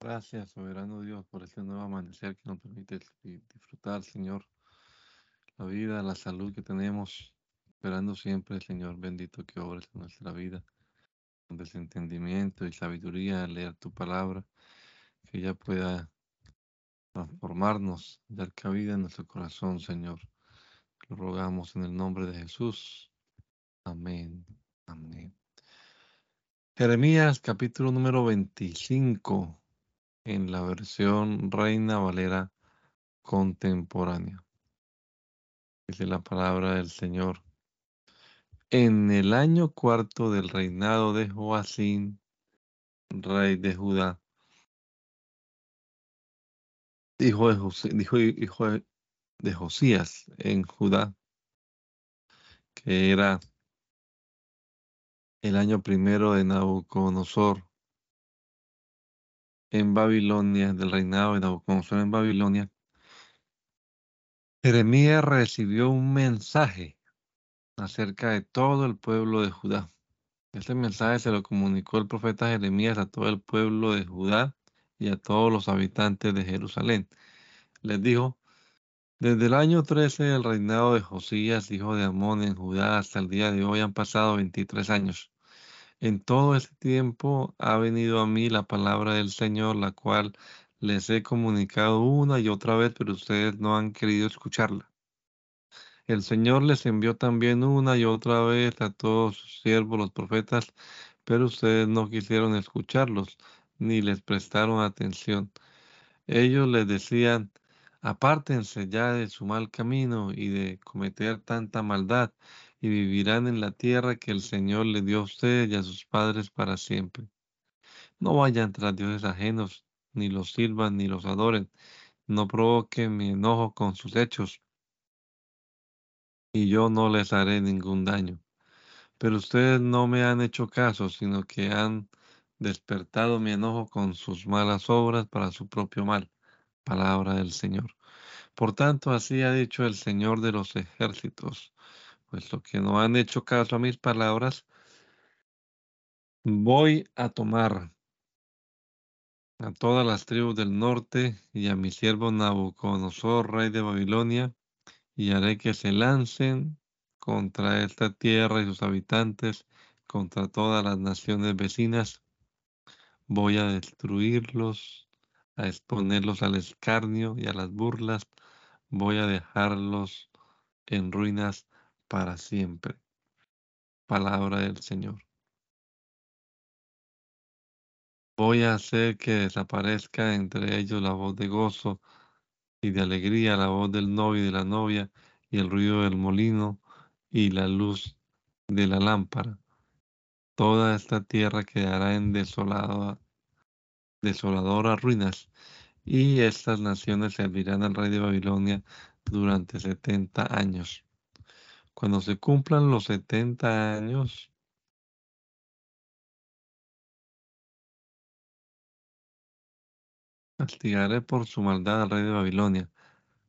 Gracias, soberano Dios, por este nuevo amanecer que nos permite disfrutar, Señor, la vida, la salud que tenemos, esperando siempre, Señor bendito, que obres en nuestra vida, con desentendimiento y sabiduría, leer tu palabra, que ella pueda transformarnos, dar cabida en nuestro corazón, Señor. Lo rogamos en el nombre de Jesús. Amén. Amén. Jeremías capítulo número 25 en la versión Reina Valera contemporánea. Dice la palabra del Señor. En el año cuarto del reinado de Joacín, rey de Judá, hijo de, hijo de Josías en Judá, que era el año primero de Nabucodonosor en Babilonia, del reinado de Nabucodonosor en Babilonia, Jeremías recibió un mensaje acerca de todo el pueblo de Judá. Este mensaje se lo comunicó el profeta Jeremías a todo el pueblo de Judá y a todos los habitantes de Jerusalén. Les dijo, desde el año 13 del reinado de Josías, hijo de Amón, en Judá, hasta el día de hoy han pasado 23 años. En todo ese tiempo ha venido a mí la palabra del Señor, la cual les he comunicado una y otra vez, pero ustedes no han querido escucharla. El Señor les envió también una y otra vez a todos sus siervos, los profetas, pero ustedes no quisieron escucharlos, ni les prestaron atención. Ellos les decían, apártense ya de su mal camino y de cometer tanta maldad, y vivirán en la tierra que el Señor le dio a ustedes y a sus padres para siempre. No vayan tras dioses ajenos, ni los sirvan ni los adoren. No provoquen mi enojo con sus hechos, y yo no les haré ningún daño. Pero ustedes no me han hecho caso, sino que han despertado mi enojo con sus malas obras para su propio mal. Palabra del Señor. Por tanto, así ha dicho el Señor de los ejércitos puesto que no han hecho caso a mis palabras, voy a tomar a todas las tribus del norte y a mi siervo Nabucodonosor, rey de Babilonia, y haré que se lancen contra esta tierra y sus habitantes, contra todas las naciones vecinas. Voy a destruirlos, a exponerlos al escarnio y a las burlas. Voy a dejarlos en ruinas para siempre. Palabra del Señor. Voy a hacer que desaparezca entre ellos la voz de gozo y de alegría, la voz del novio y de la novia, y el ruido del molino y la luz de la lámpara. Toda esta tierra quedará en desolada, desoladoras ruinas, y estas naciones servirán al rey de Babilonia durante setenta años. Cuando se cumplan los 70 años, castigaré por su maldad al rey de Babilonia,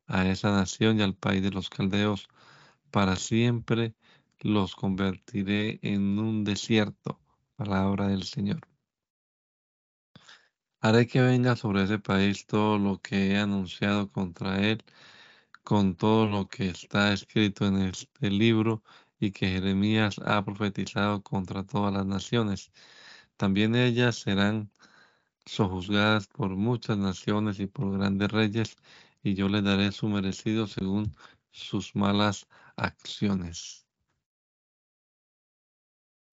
a esa nación y al país de los caldeos. Para siempre los convertiré en un desierto. Palabra del Señor. Haré que venga sobre ese país todo lo que he anunciado contra él con todo lo que está escrito en este libro y que Jeremías ha profetizado contra todas las naciones. También ellas serán sojuzgadas por muchas naciones y por grandes reyes, y yo les daré su merecido según sus malas acciones.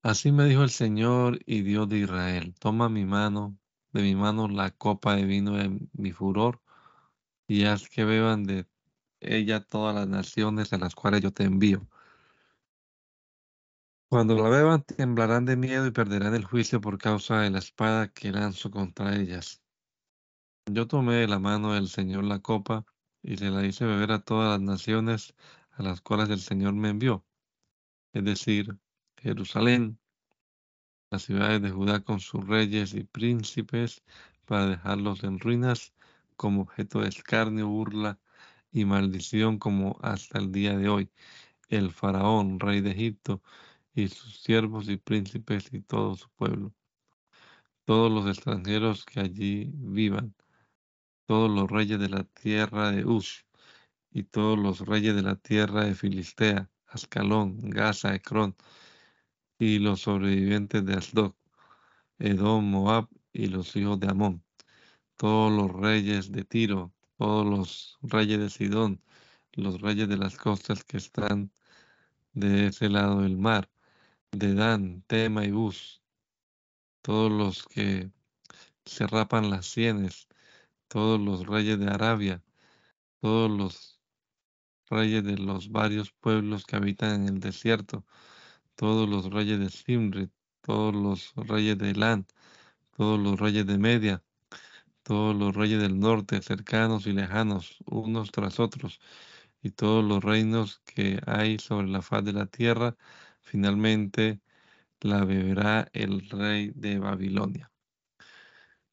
Así me dijo el Señor y Dios de Israel, toma mi mano, de mi mano la copa de vino de mi furor, y haz que beban de ella todas las naciones a las cuales yo te envío. Cuando la beban, temblarán de miedo y perderán el juicio por causa de la espada que lanzo contra ellas. Yo tomé de la mano del Señor la copa y se la hice beber a todas las naciones a las cuales el Señor me envió, es decir, Jerusalén, las ciudades de Judá con sus reyes y príncipes, para dejarlos en ruinas como objeto de escarnio, burla y maldición como hasta el día de hoy. El faraón, rey de Egipto, y sus siervos y príncipes y todo su pueblo. todos los extranjeros que allí vivan, todos los reyes de la tierra de Uz, y todos los reyes de la tierra de Filistea, Ascalón, Gaza, Ecrón, y los sobrevivientes de Asdod, Edom, Moab y los hijos de Amón, todos los reyes de Tiro, todos los reyes de Sidón, los reyes de las costas que están de ese lado del mar, de Dan, Tema y Bus, todos los que se rapan las sienes, todos los reyes de Arabia, todos los reyes de los varios pueblos que habitan en el desierto, todos los reyes de Simri, todos los reyes de Elán, todos los reyes de Media, todos los reyes del norte, cercanos y lejanos, unos tras otros, y todos los reinos que hay sobre la faz de la tierra, finalmente la beberá el rey de Babilonia.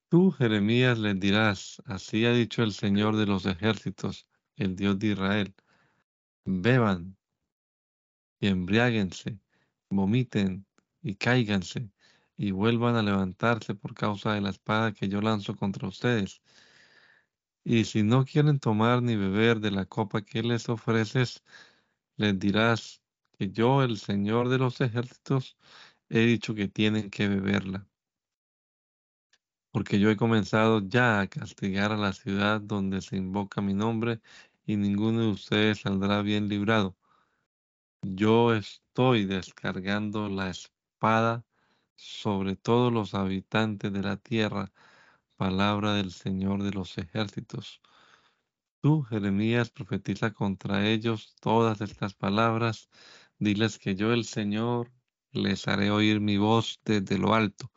Tú, Jeremías, les dirás, así ha dicho el Señor de los ejércitos, el Dios de Israel, beban y embriáguense, vomiten y cáiganse, y vuelvan a levantarse por causa de la espada que yo lanzo contra ustedes. Y si no quieren tomar ni beber de la copa que les ofreces, les dirás que yo, el Señor de los ejércitos, he dicho que tienen que beberla. Porque yo he comenzado ya a castigar a la ciudad donde se invoca mi nombre, y ninguno de ustedes saldrá bien librado. Yo estoy descargando la espada sobre todos los habitantes de la tierra, palabra del Señor de los ejércitos. Tú, Jeremías, profetiza contra ellos todas estas palabras. Diles que yo, el Señor, les haré oír mi voz desde lo alto.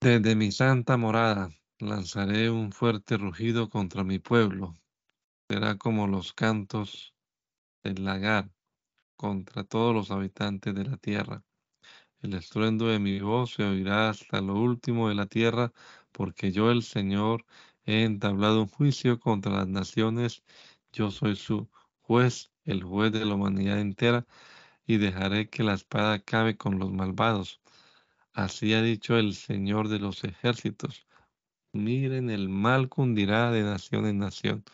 Desde mi santa morada lanzaré un fuerte rugido contra mi pueblo. Será como los cantos del lagar contra todos los habitantes de la tierra. El estruendo de mi voz se oirá hasta lo último de la tierra, porque yo, el Señor, he entablado un juicio contra las naciones. Yo soy su juez, el juez de la humanidad entera, y dejaré que la espada acabe con los malvados. Así ha dicho el Señor de los ejércitos. Miren, el mal cundirá de nación en nación.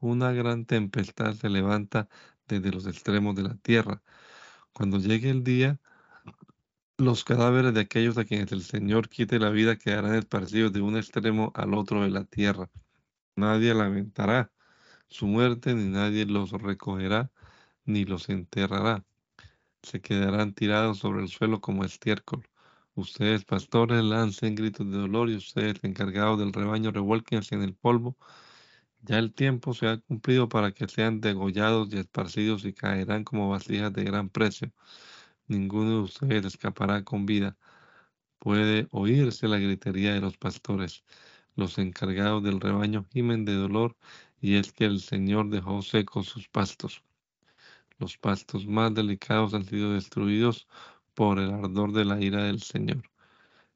Una gran tempestad se levanta desde los extremos de la tierra. Cuando llegue el día, los cadáveres de aquellos a quienes el Señor quite la vida quedarán esparcidos de un extremo al otro de la tierra. Nadie lamentará su muerte, ni nadie los recogerá, ni los enterrará se quedarán tirados sobre el suelo como estiércol. Ustedes, pastores, lancen gritos de dolor y ustedes, encargados del rebaño, revuélquense en el polvo. Ya el tiempo se ha cumplido para que sean degollados y esparcidos y caerán como vasijas de gran precio. Ninguno de ustedes escapará con vida. Puede oírse la gritería de los pastores. Los encargados del rebaño gimen de dolor y es que el Señor dejó secos sus pastos. Los pastos más delicados han sido destruidos por el ardor de la ira del Señor.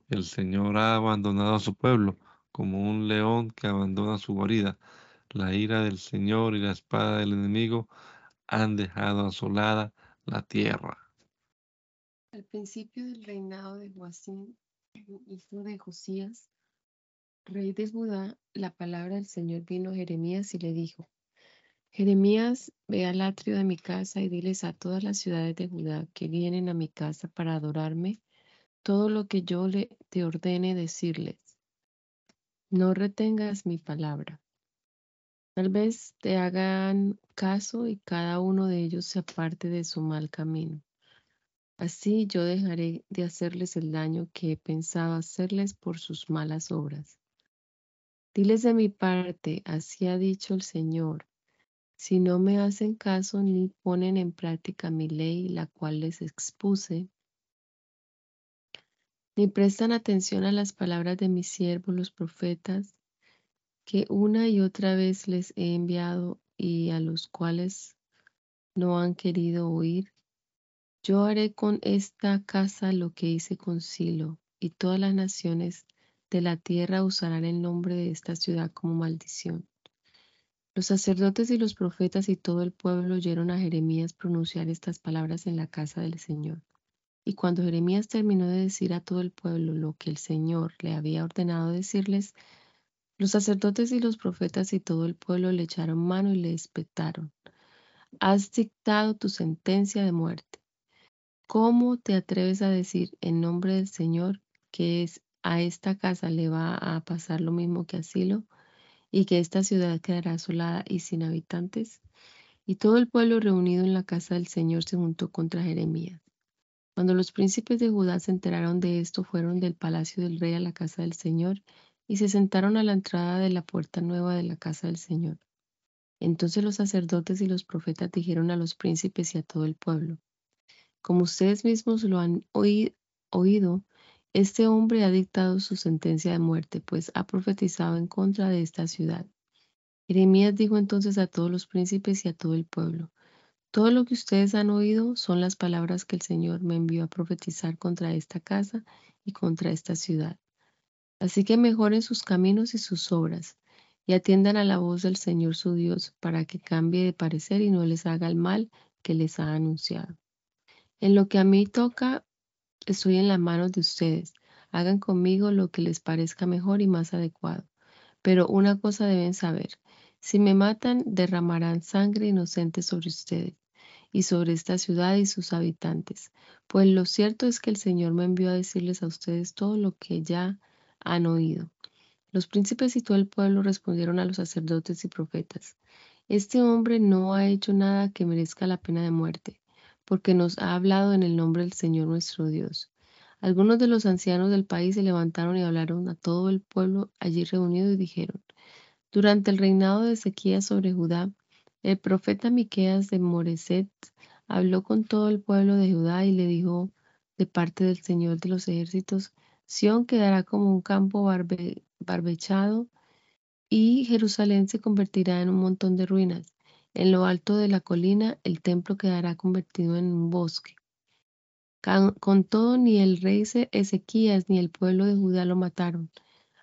El Señor ha abandonado a su pueblo como un león que abandona su guarida. La ira del Señor y la espada del enemigo han dejado asolada la tierra. Al principio del reinado de Joacín, hijo de Josías, rey de Judá, la palabra del Señor vino a Jeremías y le dijo, Jeremías, ve al atrio de mi casa y diles a todas las ciudades de Judá que vienen a mi casa para adorarme todo lo que yo le, te ordene decirles. No retengas mi palabra. Tal vez te hagan caso y cada uno de ellos se aparte de su mal camino. Así yo dejaré de hacerles el daño que pensaba hacerles por sus malas obras. Diles de mi parte, así ha dicho el Señor, si no me hacen caso ni ponen en práctica mi ley, la cual les expuse, ni prestan atención a las palabras de mis siervos los profetas, que una y otra vez les he enviado y a los cuales no han querido oír, yo haré con esta casa lo que hice con Silo, y todas las naciones de la tierra usarán el nombre de esta ciudad como maldición. Los sacerdotes y los profetas y todo el pueblo oyeron a Jeremías pronunciar estas palabras en la casa del Señor. Y cuando Jeremías terminó de decir a todo el pueblo lo que el Señor le había ordenado decirles, los sacerdotes y los profetas y todo el pueblo le echaron mano y le espetaron. Has dictado tu sentencia de muerte. ¿Cómo te atreves a decir en nombre del Señor que es a esta casa le va a pasar lo mismo que a Silo y que esta ciudad quedará asolada y sin habitantes? Y todo el pueblo reunido en la casa del Señor se juntó contra Jeremías. Cuando los príncipes de Judá se enteraron de esto, fueron del palacio del rey a la casa del Señor y se sentaron a la entrada de la puerta nueva de la casa del Señor. Entonces los sacerdotes y los profetas dijeron a los príncipes y a todo el pueblo, como ustedes mismos lo han oído, este hombre ha dictado su sentencia de muerte, pues ha profetizado en contra de esta ciudad. Jeremías dijo entonces a todos los príncipes y a todo el pueblo, todo lo que ustedes han oído son las palabras que el Señor me envió a profetizar contra esta casa y contra esta ciudad. Así que mejoren sus caminos y sus obras, y atiendan a la voz del Señor su Dios, para que cambie de parecer y no les haga el mal que les ha anunciado. En lo que a mí toca, estoy en las manos de ustedes. Hagan conmigo lo que les parezca mejor y más adecuado. Pero una cosa deben saber. Si me matan, derramarán sangre inocente sobre ustedes y sobre esta ciudad y sus habitantes. Pues lo cierto es que el Señor me envió a decirles a ustedes todo lo que ya han oído. Los príncipes y todo el pueblo respondieron a los sacerdotes y profetas, Este hombre no ha hecho nada que merezca la pena de muerte, porque nos ha hablado en el nombre del Señor nuestro Dios. Algunos de los ancianos del país se levantaron y hablaron a todo el pueblo allí reunido y dijeron, Durante el reinado de Ezequías sobre Judá, el profeta Miqueas de Moreset habló con todo el pueblo de Judá y le dijo de parte del Señor de los ejércitos, Sión quedará como un campo barbechado y Jerusalén se convertirá en un montón de ruinas. En lo alto de la colina el templo quedará convertido en un bosque. Con todo, ni el rey Ezequías ni el pueblo de Judá lo mataron.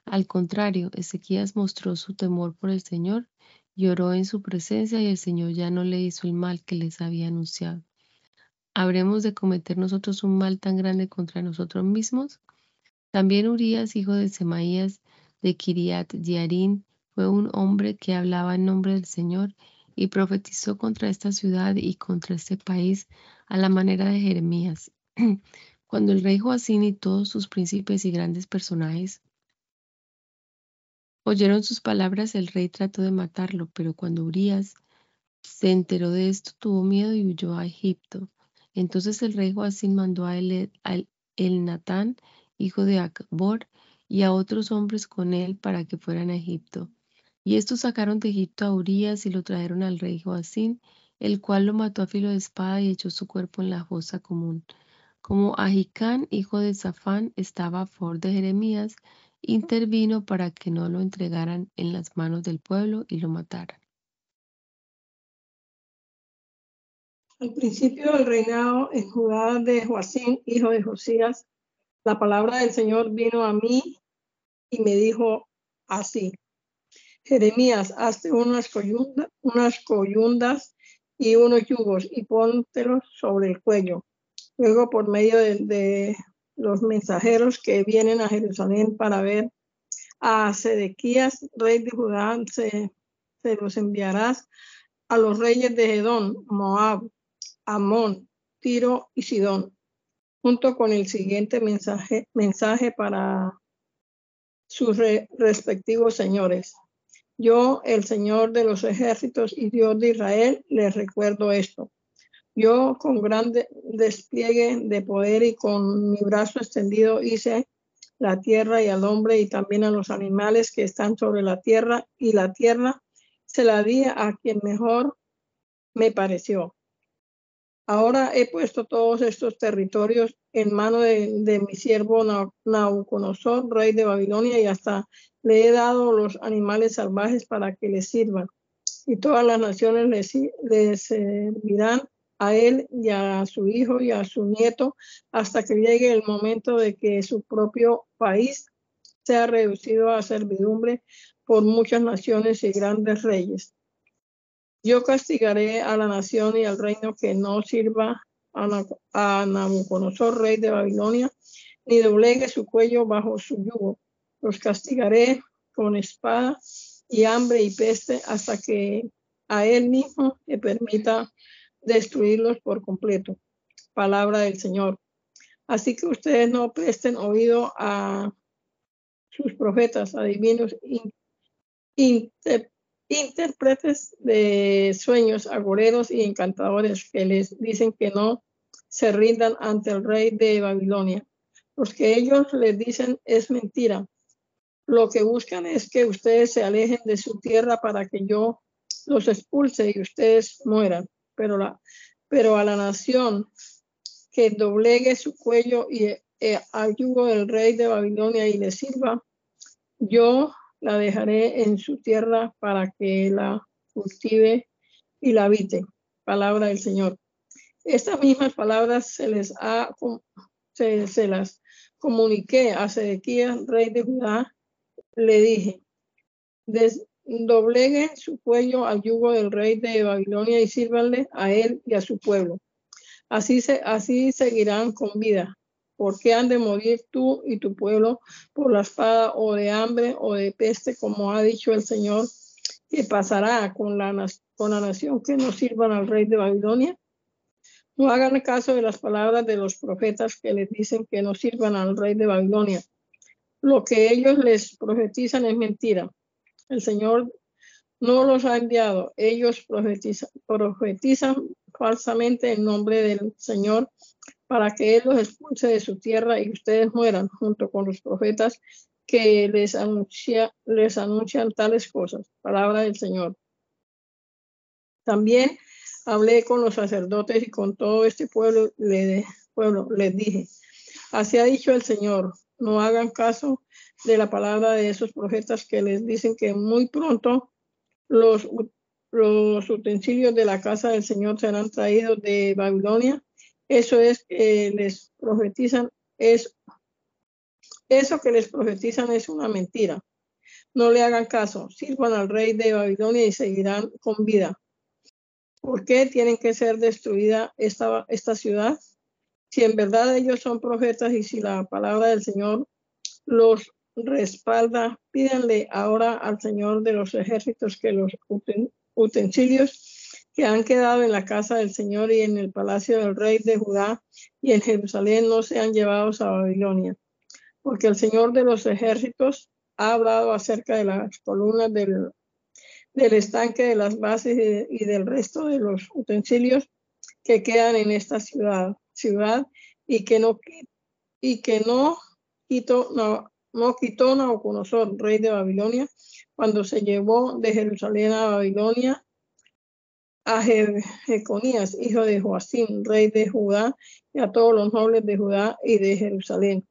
Al contrario, Ezequías mostró su temor por el Señor, lloró en su presencia y el Señor ya no le hizo el mal que les había anunciado. ¿Habremos de cometer nosotros un mal tan grande contra nosotros mismos? También Urías, hijo de Semaías de Kiriat Yarin, fue un hombre que hablaba en nombre del Señor y profetizó contra esta ciudad y contra este país a la manera de Jeremías. Cuando el rey Joacín y todos sus príncipes y grandes personajes oyeron sus palabras, el rey trató de matarlo, pero cuando Urías se enteró de esto, tuvo miedo y huyó a Egipto. Entonces el rey Joacín mandó a el, el Natán, hijo de Acbor, y a otros hombres con él para que fueran a Egipto. Y estos sacaron de Egipto a Urías y lo trajeron al rey Joacín, el cual lo mató a filo de espada y echó su cuerpo en la fosa común. Como Ahicán, hijo de Safán, estaba a favor de Jeremías, intervino para que no lo entregaran en las manos del pueblo y lo mataran. Al principio del reinado en Judá de Joacín, hijo de Josías, la palabra del Señor vino a mí y me dijo así, Jeremías, hazte unas, unas coyundas y unos yugos y póntelos sobre el cuello. Luego, por medio de, los mensajeros que vienen a Jerusalén para ver a Sedequías, rey de Judá, se, los enviarás a los reyes de Edom, Moab, Amón, Tiro y Sidón junto con el siguiente mensaje para sus respectivos señores. Yo, el Señor de los ejércitos y Dios de Israel, les recuerdo esto. Yo, con gran despliegue de poder y con mi brazo extendido, hice la tierra y al hombre y también a los animales que están sobre la tierra, y la tierra se la di a quien mejor me pareció. Ahora he puesto todos estos territorios en mano de, mi siervo Nabucodonosor, rey de Babilonia, y hasta le he dado los animales salvajes para que le sirvan. Y todas las naciones le, servirán a él y a su hijo y a su nieto hasta que llegue el momento de que su propio país sea reducido a servidumbre por muchas naciones y grandes reyes. Yo castigaré a la nación y al reino que no sirva a Nabucodonosor, rey de Babilonia, ni doblegue su cuello bajo su yugo. Los castigaré con espada y hambre y peste hasta que a él mismo le permita destruirlos por completo. Palabra del Señor. Así que ustedes no presten oído a sus profetas, adivinos, intérpretes de sueños, agoreros y encantadores que les dicen que no se rindan ante el rey de Babilonia. Los que ellos les dicen es mentira. Lo que buscan es que ustedes se alejen de su tierra para que yo los expulse y ustedes mueran. Pero, la, pero a la nación que doblegue su cuello y eh, al del rey de Babilonia y le sirva, yo la dejaré en su tierra para que la cultive y la habite. Palabra del Señor. Estas mismas palabras se les ha, se, las comuniqué a Sedequías, rey de Judá. Le dije, doblegue su cuello al yugo del rey de Babilonia y sírvanle a él y a su pueblo. Así, se, así seguirán con vida. ¿Por qué han de morir tú y tu pueblo por la espada o de hambre o de peste, como ha dicho el Señor, que pasará con la, con la nación que no sirvan al rey de Babilonia? No hagan caso de las palabras de los profetas que les dicen que no sirvan al rey de Babilonia. Lo que ellos les profetizan es mentira. El Señor no los ha enviado. Ellos profetizan, profetizan falsamente en nombre del Señor para que Él los expulse de su tierra y ustedes mueran junto con los profetas que les, anuncia, les anuncian tales cosas. Palabra del Señor. También hablé con los sacerdotes y con todo este pueblo, le, pueblo les dije, así ha dicho el Señor, no hagan caso de la palabra de esos profetas que les dicen que muy pronto los, utensilios de la casa del Señor serán traídos de Babilonia eso es que les profetizan, es eso que les profetizan es una mentira. No le hagan caso, sirvan al rey de Babilonia y seguirán con vida. ¿Por qué tienen que ser destruida esta, esta ciudad? Si en verdad ellos son profetas y si la palabra del Señor los respalda, pídanle ahora al Señor de los ejércitos que los utensilios que han quedado en la casa del Señor y en el palacio del rey de Judá y en Jerusalén no sean llevados a Babilonia. Porque el Señor de los ejércitos ha hablado acerca de las columnas del, del estanque, de las bases y, del resto de los utensilios que quedan en esta ciudad, ciudad y que no, y que no quitó, no, no quitó Nabucodonosor, rey de Babilonia, cuando se llevó de Jerusalén a Babilonia a Jeconías, hijo de Joacín, rey de Judá, y a todos los nobles de Judá y de Jerusalén.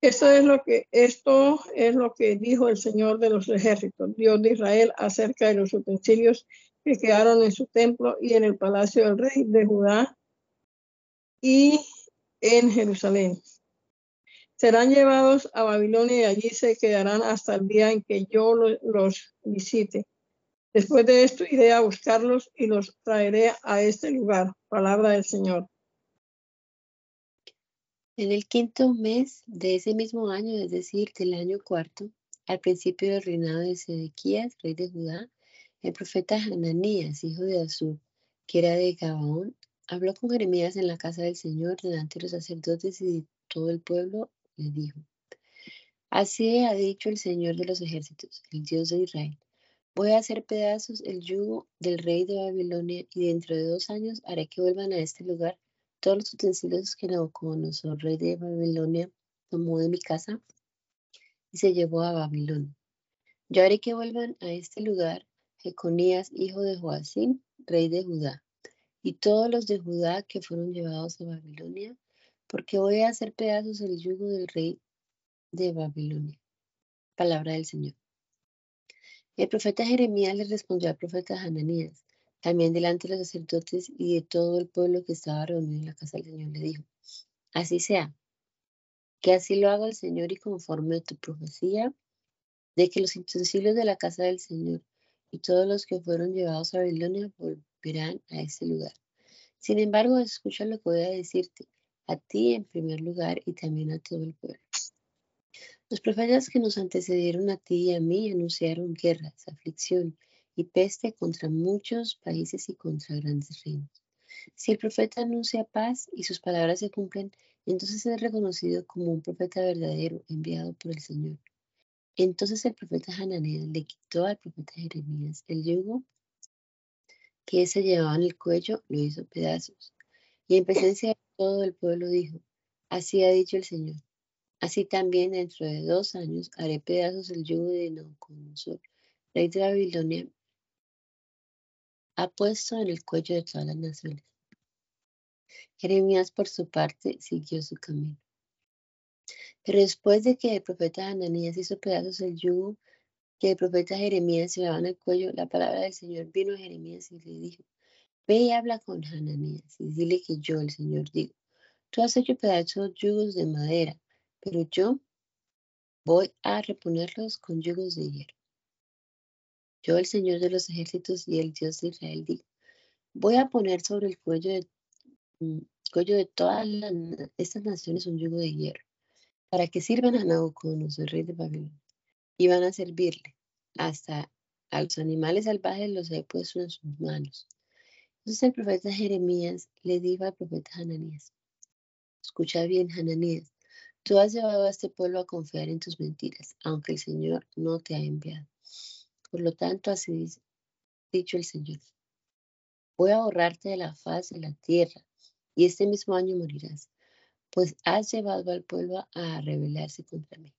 Esto es lo que, esto es lo que dijo el Señor de los ejércitos, Dios de Israel, acerca de los utensilios que quedaron en su templo y en el palacio del rey de Judá y en Jerusalén. Serán llevados a Babilonia y allí se quedarán hasta el día en que yo los visite Después de esto iré a buscarlos y los traeré a este lugar. Palabra del Señor. En el quinto mes de ese mismo año, es decir, del año cuarto, al principio del reinado de Sedequías, rey de Judá, el profeta Hananías, hijo de Azur, que era de Gabaón, habló con Jeremías en la casa del Señor delante de los sacerdotes y de todo el pueblo, le dijo, Así ha dicho el Señor de los ejércitos, el Dios de Israel. Voy a hacer pedazos el yugo del rey de Babilonia y dentro de dos años haré que vuelvan a este lugar todos los utensilios que Nabucodonosor, rey de Babilonia, tomó de mi casa y se llevó a Babilonia. Yo haré que vuelvan a este lugar Jeconías, hijo de Joacim, rey de Judá, y todos los de Judá que fueron llevados a Babilonia, porque voy a hacer pedazos el yugo del rey de Babilonia. Palabra del Señor. El profeta Jeremías le respondió al profeta Hananías, también delante de los sacerdotes y de todo el pueblo que estaba reunido en la casa del Señor, le dijo, así sea, que así lo haga el Señor y conforme a tu profecía, de que los utensilios de la casa del Señor y todos los que fueron llevados a Babilonia a ese lugar. Sin embargo, escucha lo que voy a decirte, a ti en primer lugar y también a todo el pueblo. Los profetas que nos antecedieron a ti y a mí anunciaron guerras, aflicción y peste contra muchos países y contra grandes reinos. Si el profeta anuncia paz y sus palabras se cumplen, entonces es reconocido como un profeta verdadero enviado por el Señor. Entonces el profeta Hananías le quitó al profeta Jeremías el yugo que se llevaba en el cuello, lo hizo pedazos. Y en presencia de todo el pueblo dijo, así ha dicho el Señor, Así también dentro de dos años haré pedazos el yugo de Nabucodonosor, rey de Babilonia, ha puesto en el cuello de todas las naciones. Jeremías, por su parte, siguió su camino. Pero después de que el profeta Ananías hizo pedazos el yugo que el profeta Jeremías llevaba el cuello, la palabra del Señor vino a Jeremías y le dijo, ve y habla con Ananías y dile que yo, el Señor, digo, tú has hecho pedazos yugos de madera pero yo voy a reponerlos con yugos de hierro. Yo, el Señor de los ejércitos y el Dios de Israel, digo, voy a poner sobre el cuello de, mm, todas estas naciones un yugo de hierro, para que sirvan a Nabucodonosor, rey de Babilonia, y van a servirle. Hasta a los animales salvajes los he puesto en sus manos. Entonces el profeta Jeremías le dijo al profeta Hananías, escucha bien, Hananías, Tú has llevado a este pueblo a confiar en tus mentiras, aunque el Señor no te ha enviado. Por lo tanto, así dice, dicho el Señor. Voy a ahorrarte de la faz de la tierra, y este mismo año morirás, pues has llevado al pueblo a rebelarse contra mí.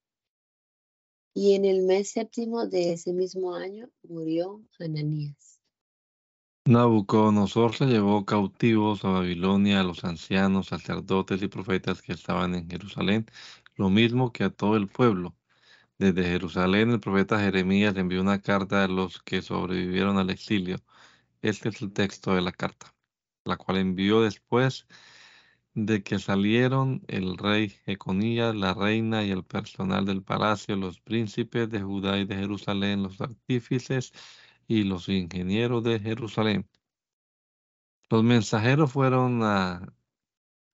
Y en el mes séptimo de ese mismo año murió Ananías. Nabucodonosor se llevó cautivos a Babilonia a los ancianos, sacerdotes y profetas que estaban en Jerusalén, lo mismo que a todo el pueblo. Desde Jerusalén el profeta Jeremías envió una carta a los que sobrevivieron al exilio. Este es el texto de la carta, la cual envió después de que salieron el rey Jeconías, la reina y el personal del palacio, los príncipes de Judá y de Jerusalén, los artífices y los ingenieros de Jerusalén. Los mensajeros fueron,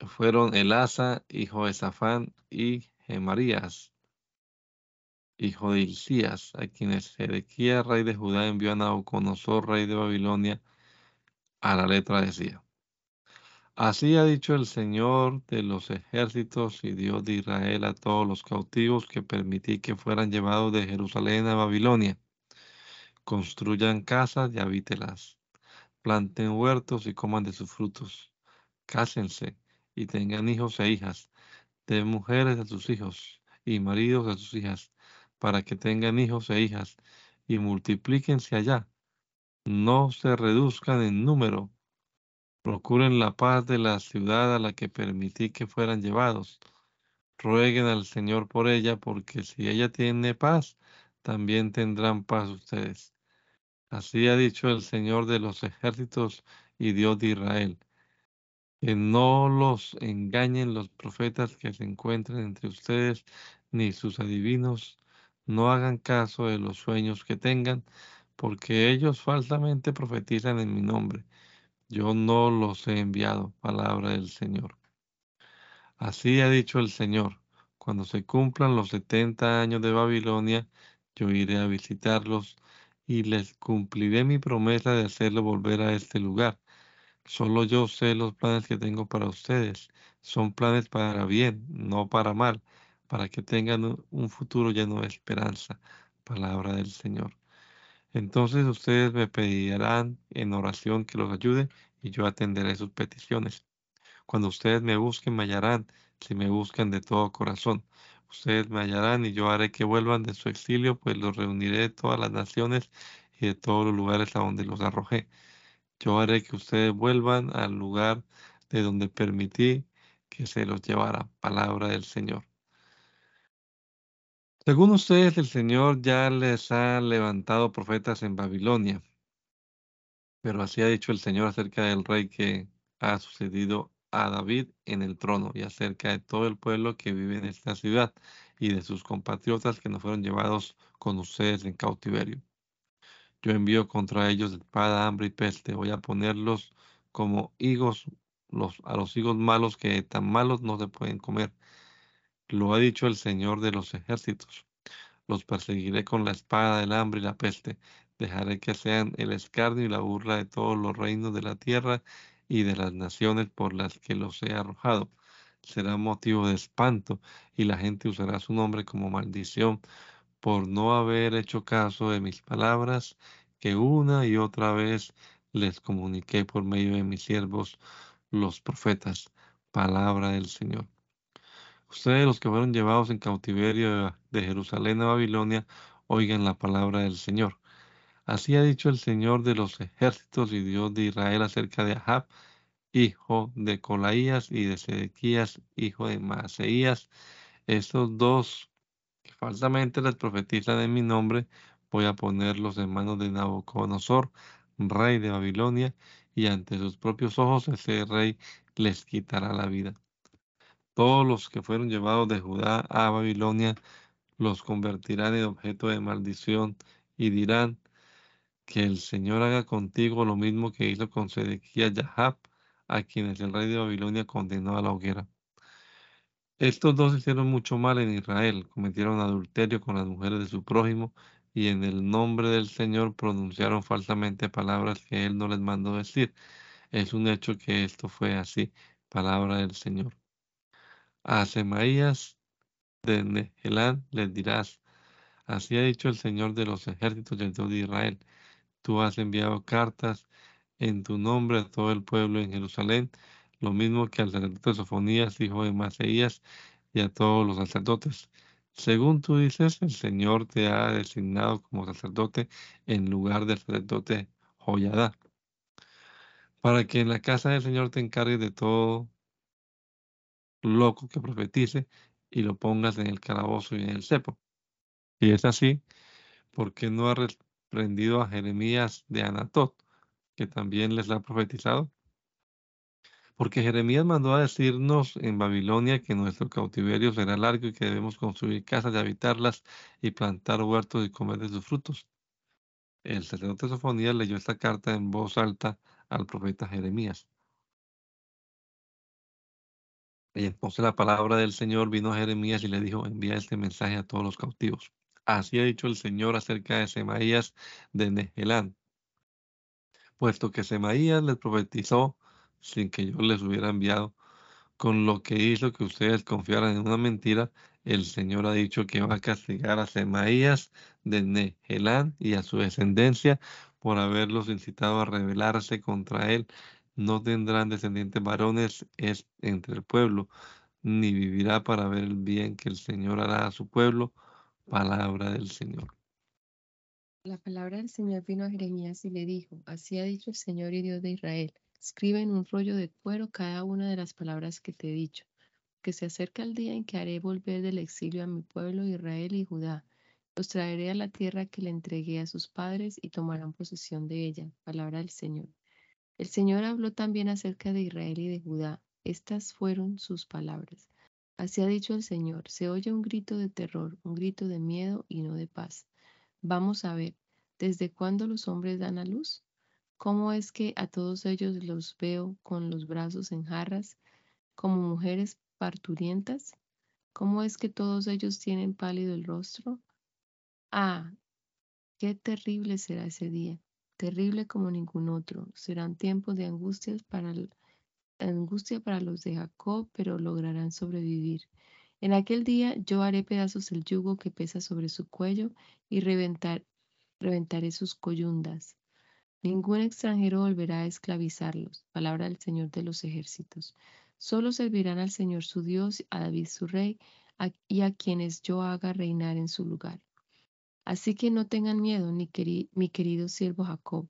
fueron Elasa, hijo de Safán, y Gemarías, hijo de Hilcías, a quienes Ezequiel, rey de Judá, envió a Nabucodonosor, rey de Babilonia, a la letra decía. Así ha dicho el Señor de los ejércitos y Dios de Israel a todos los cautivos que permití que fueran llevados de Jerusalén a Babilonia Construyan casas y habítelas. Planten huertos y coman de sus frutos. Cásense y tengan hijos e hijas. Den mujeres a sus hijos y maridos a sus hijas, para que tengan hijos e hijas y multiplíquense allá. No se reduzcan en número. Procuren la paz de la ciudad a la que permití que fueran llevados. Rueguen al Señor por ella, porque si ella tiene paz, también tendrán paz ustedes. Así ha dicho el Señor de los ejércitos y Dios de Israel. Que no los engañen los profetas que se encuentren entre ustedes, ni sus adivinos. No hagan caso de los sueños que tengan, porque ellos falsamente profetizan en mi nombre. Yo no los he enviado, palabra del Señor. Así ha dicho el Señor. Cuando se cumplan los setenta años de Babilonia, yo iré a visitarlos y les cumpliré mi promesa de hacerlo volver a este lugar. Solo yo sé los planes que tengo para ustedes. Son planes para bien, no para mal, para que tengan un futuro lleno de esperanza. Palabra del Señor. Entonces ustedes me pedirán en oración que los ayude y yo atenderé sus peticiones. Cuando ustedes me busquen, me hallarán, si me buscan de todo corazón. Ustedes me hallarán y yo haré que vuelvan de su exilio, pues los reuniré de todas las naciones y de todos los lugares a donde los arrojé. Yo haré que ustedes vuelvan al lugar de donde permití que se los llevara. Palabra del Señor. Según ustedes, el Señor ya les ha levantado profetas en Babilonia, pero así ha dicho el Señor acerca del rey que ha sucedido a David en el trono y acerca de todo el pueblo que vive en esta ciudad y de sus compatriotas que no fueron llevados con ustedes en cautiverio. Yo envío contra ellos espada, hambre y peste. Voy a ponerlos como higos los, a los higos malos que tan malos no se pueden comer. Lo ha dicho el Señor de los ejércitos. Los perseguiré con la espada del hambre y la peste. Dejaré que sean el escarnio y la burla de todos los reinos de la tierra y de las naciones por las que los he arrojado. Será motivo de espanto y la gente usará su nombre como maldición por no haber hecho caso de mis palabras que una y otra vez les comuniqué por medio de mis siervos los profetas. Palabra del Señor. Ustedes los que fueron llevados en cautiverio de Jerusalén a Babilonia, oigan la palabra del Señor. Así ha dicho el Señor de los ejércitos y Dios de Israel acerca de Ahab, hijo de Colaías, y de Sedequías, hijo de Maaseías. Estos dos que falsamente les profetizan en mi nombre, voy a ponerlos en manos de Nabucodonosor, rey de Babilonia, y ante sus propios ojos ese rey les quitará la vida. Todos los que fueron llevados de Judá a Babilonia los convertirán en objeto de maldición y dirán que el Señor haga contigo lo mismo que hizo con Sedequías Yahab, a quienes el rey de Babilonia condenó a la hoguera. Estos dos hicieron mucho mal en Israel, cometieron adulterio con las mujeres de su prójimo y en el nombre del Señor pronunciaron falsamente palabras que él no les mandó decir. Es un hecho que esto fue así, palabra del Señor. A Semaías de Nehelán les dirás, así ha dicho el Señor de los ejércitos del Dios de Israel, tú has enviado cartas en tu nombre a todo el pueblo en Jerusalén, lo mismo que al sacerdote Sofonías, hijo de Maseías, y a todos los sacerdotes. Según tú dices, el Señor te ha designado como sacerdote en lugar del sacerdote Joyadá, para que en la casa del Señor te encargues de todo loco que profetice y lo pongas en el calabozo y en el cepo. Y es así, porque no ha reprendido a Jeremías de Anatot, que también les ha profetizado? Porque Jeremías mandó a decirnos en Babilonia que nuestro cautiverio será largo y que debemos construir casas y habitarlas y plantar huertos y comer de sus frutos. El sacerdote Sofonías leyó esta carta en voz alta al profeta Jeremías. Y entonces la palabra del Señor vino a Jeremías y le dijo, envía este mensaje a todos los cautivos. Así ha dicho el Señor acerca de Semaías de Nehelán, puesto que Semaías les profetizó sin que yo les hubiera enviado, con lo que hizo que ustedes confiaran en una mentira, el Señor ha dicho que va a castigar a Semaías de Nehelán y a su descendencia por haberlos incitado a rebelarse contra él. No tendrán descendientes varones es entre el pueblo, ni vivirá para ver el bien que el Señor hará a su pueblo. Palabra del Señor. La palabra del Señor vino a Jeremías y le dijo, así ha dicho el Señor y Dios de Israel, escribe en un rollo de cuero cada una de las palabras que te he dicho, que se acerca el día en que haré volver del exilio a mi pueblo Israel y Judá. Los traeré a la tierra que le entregué a sus padres y tomarán posesión de ella. Palabra del Señor. El Señor habló también acerca de Israel y de Judá. Estas fueron sus palabras. Así ha dicho el Señor, se oye un grito de terror, un grito de miedo y no de paz. Vamos a ver, ¿desde cuándo los hombres dan a luz? ¿Cómo es que a todos ellos los veo con los brazos en jarras, como mujeres parturientas? ¿Cómo es que todos ellos tienen pálido el rostro? Ah, qué terrible será ese día, terrible como ningún otro. Serán tiempos de angustias para, angustia para los de Jacob, pero lograrán sobrevivir. En aquel día yo haré pedazos el yugo que pesa sobre su cuello y reventar, reventaré sus coyundas. Ningún extranjero volverá a esclavizarlos. Palabra del Señor de los ejércitos. Solo servirán al Señor su Dios, a David su rey, y a quienes yo haga reinar en su lugar. Así que no tengan miedo, mi querido siervo Jacob.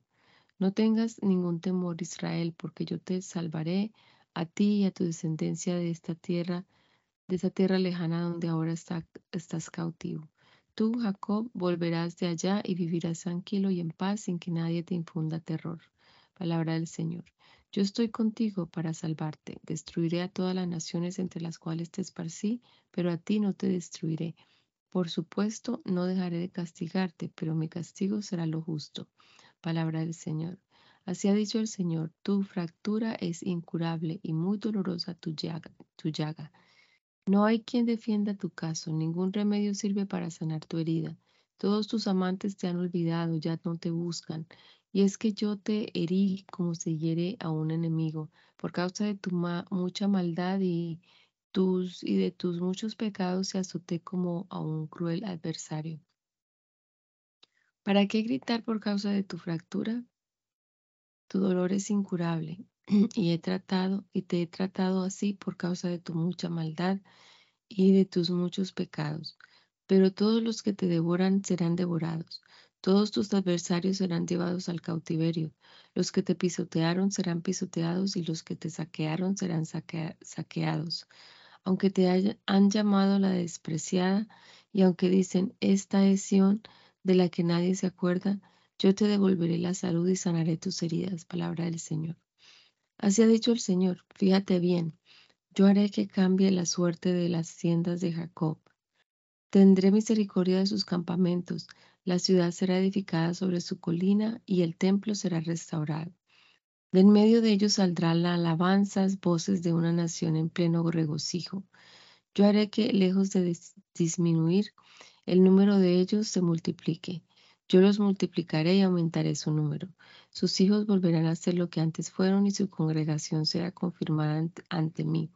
No tengas ningún temor, Israel, porque yo te salvaré a ti y a tu descendencia de esta tierra de esa tierra lejana donde ahora estás cautivo. Tú, Jacob, volverás de allá y vivirás tranquilo y en paz sin que nadie te infunda terror. Palabra del Señor. Yo estoy contigo para salvarte. Destruiré a todas las naciones entre las cuales te esparcí, pero a ti no te destruiré. Por supuesto, no dejaré de castigarte, pero mi castigo será lo justo. Palabra del Señor. Así ha dicho el Señor, tu fractura es incurable y muy dolorosa tu llaga, tu llaga. No hay quien defienda tu caso, ningún remedio sirve para sanar tu herida. Todos tus amantes te han olvidado, ya no te buscan. Y es que yo te herí como se hiere a un enemigo, por causa de tu mucha maldad y, tus, y de tus muchos pecados se azoté como a un cruel adversario. ¿Para qué gritar por causa de tu fractura? Tu dolor es incurable y he tratado y te he tratado así por causa de tu mucha maldad y de tus muchos pecados. Pero todos los que te devoran serán devorados, todos tus adversarios serán llevados al cautiverio, los que te pisotearon serán pisoteados y los que te saquearon serán saqueados. Aunque te han llamado la despreciada y aunque dicen, esta es de la que nadie se acuerda, yo te devolveré la salud y sanaré tus heridas. Palabra del Señor. Así ha dicho el Señor, fíjate bien, yo haré que cambie la suerte de las haciendas de Jacob. Tendré misericordia de sus campamentos, la ciudad será edificada sobre su colina y el templo será restaurado. De en medio de ellos saldrán las alabanzas, voces de una nación en pleno regocijo. Yo haré que, lejos de disminuir, el número de ellos se multiplique. Yo los multiplicaré y aumentaré su número. Sus hijos volverán a ser lo que antes fueron y su congregación será confirmada ante mí.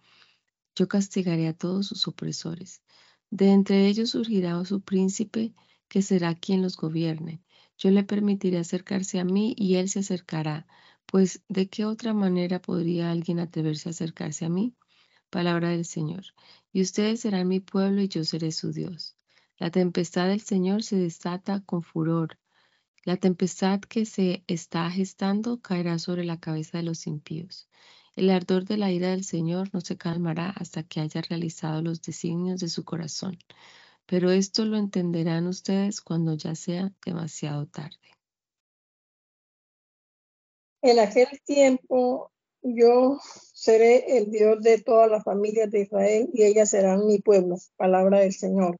Yo castigaré a todos sus opresores. De entre ellos surgirá su príncipe que será quien los gobierne. Yo le permitiré acercarse a mí y él se acercará, pues ¿de qué otra manera podría alguien atreverse a acercarse a mí? Palabra del Señor. Y ustedes serán mi pueblo y yo seré su Dios. La tempestad del Señor se desata con furor. La tempestad que se está gestando caerá sobre la cabeza de los impíos. El ardor de la ira del Señor no se calmará hasta que haya realizado los designios de su corazón. Pero esto lo entenderán ustedes cuando ya sea demasiado tarde. En aquel tiempo yo seré el Dios de todas las familias de Israel y ellas serán mi pueblo. Palabra del Señor.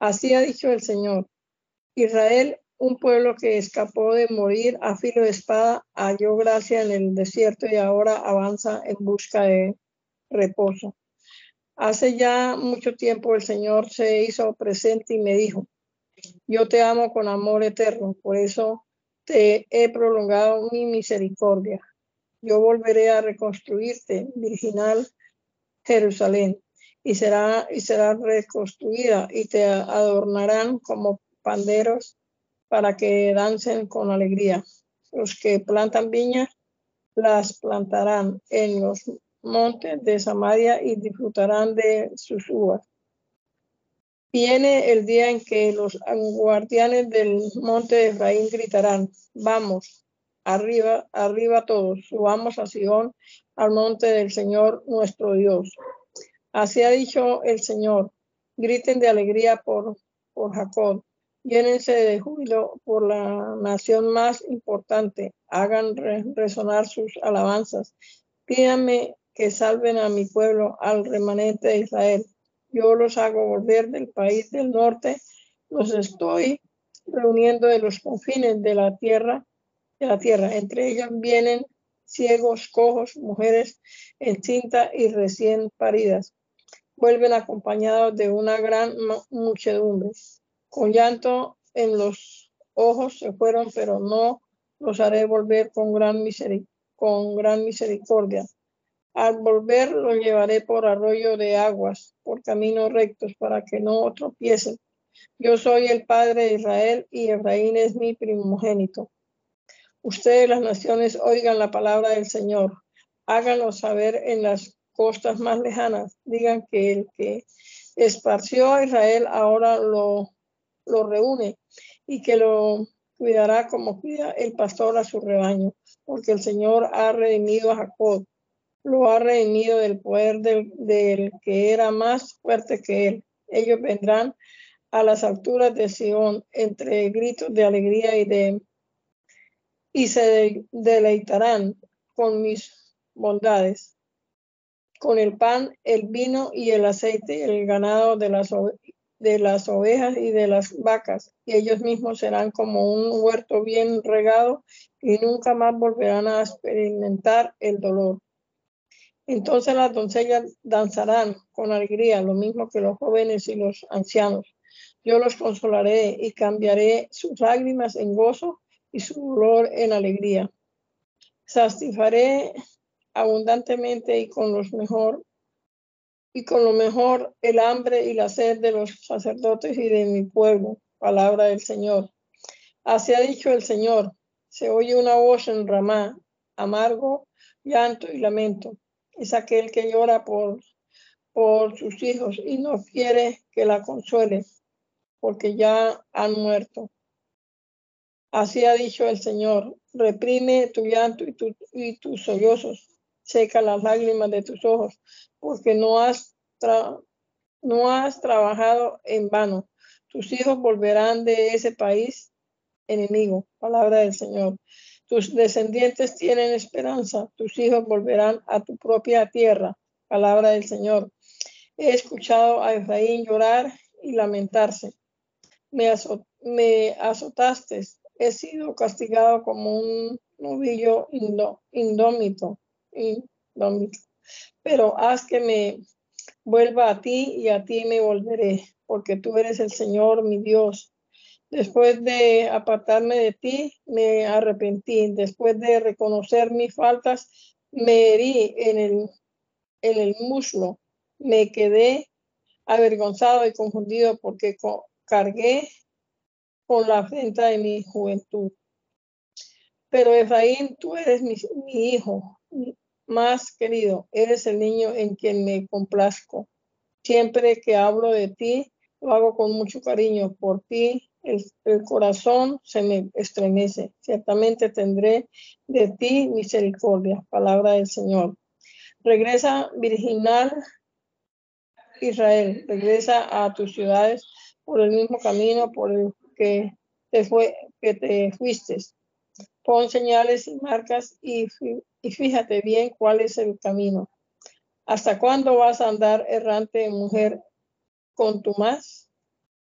Así ha dicho el Señor. Israel, un pueblo que escapó de morir a filo de espada, halló gracia en el desierto y ahora avanza en busca de reposo. Hace ya mucho tiempo el Señor se hizo presente y me dijo, yo te amo con amor eterno, por eso he prolongado mi misericordia. Yo volveré a reconstruirte, virginal Jerusalén y será, y será reconstruida y te adornarán como panderos para que dancen con alegría. Los que plantan viñas las plantarán en los montes de Samaria y disfrutarán de sus uvas. Viene el día en que los guardianes del monte de Efraín gritarán, vamos, arriba, arriba todos, subamos a Sion, al monte del Señor nuestro Dios. Así ha dicho el Señor. Griten de alegría por, por Jacob. Llénense de júbilo por la nación más importante. Hagan resonar sus alabanzas. Pídanme que salven a mi pueblo, al remanente de Israel. Yo los hago volver del país del norte. Los estoy reuniendo de los confines de la tierra, de la tierra. Entre ellos vienen ciegos, cojos, mujeres encinta y recién paridas vuelven acompañados de una gran muchedumbre. Con llanto en los ojos se fueron, pero no los haré volver con gran, con gran misericordia. Al volver los llevaré por arroyo de aguas, por caminos rectos, para que no tropiecen. Yo soy el Padre de Israel y Efraín es mi primogénito. Ustedes, las naciones, oigan la palabra del Señor. Háganlo saber en las costas más lejanas digan que el que esparció a Israel ahora lo, lo reúne y que lo cuidará como cuida el pastor a su rebaño, porque el Señor ha redimido a Jacob, lo ha redimido del poder del, del que era más fuerte que él. Ellos vendrán a las alturas de Sion entre gritos de alegría y de y se deleitarán con mis bondades con el pan, el vino y el aceite, el ganado de las de las ovejas y de las vacas, y ellos mismos serán como un huerto bien regado y nunca más volverán a experimentar el dolor. Entonces las doncellas danzarán con alegría, lo mismo que los jóvenes y los ancianos. Yo los consolaré y cambiaré sus lágrimas en gozo y su dolor en alegría. Satisfaré abundantemente y con mejor y con lo mejor el hambre y la sed de los sacerdotes y de mi pueblo. Palabra del Señor. Así ha dicho el Señor. Se oye una voz en Ramá, amargo, llanto y lamento. Es aquel que llora por, por sus hijos y no quiere que la consuele, porque ya han muerto. Así ha dicho el Señor. Reprime tu llanto y, y tus sollozos. Seca las lágrimas de tus ojos porque no has, no has trabajado en vano. Tus hijos volverán de ese país enemigo. Palabra del Señor. Tus descendientes tienen esperanza. Tus hijos volverán a tu propia tierra. Palabra del Señor. He escuchado a Efraín llorar y lamentarse. Me, azotaste. He sido castigado como un novillo indómito. indómito pero haz que me vuelva a ti y a ti me volveré, porque tú eres el Señor, mi Dios. Después de apartarme de ti, me arrepentí. Después de reconocer mis faltas, me herí en el, en el muslo. Me quedé avergonzado y confundido porque cargué con la afrenta de mi juventud. Pero Efraín, tú eres mi, mi hijo, más querido, eres el niño en quien me complazco. Siempre que hablo de ti, lo hago con mucho cariño. Por ti el, corazón se me estremece. Ciertamente tendré de ti misericordia. Palabra del Señor. Regresa virginal Israel. Regresa a tus ciudades por el mismo camino por el que te, fuiste. Pon señales y marcas y y fíjate bien cuál es el camino. ¿Hasta cuándo vas a andar errante, mujer, con tu más?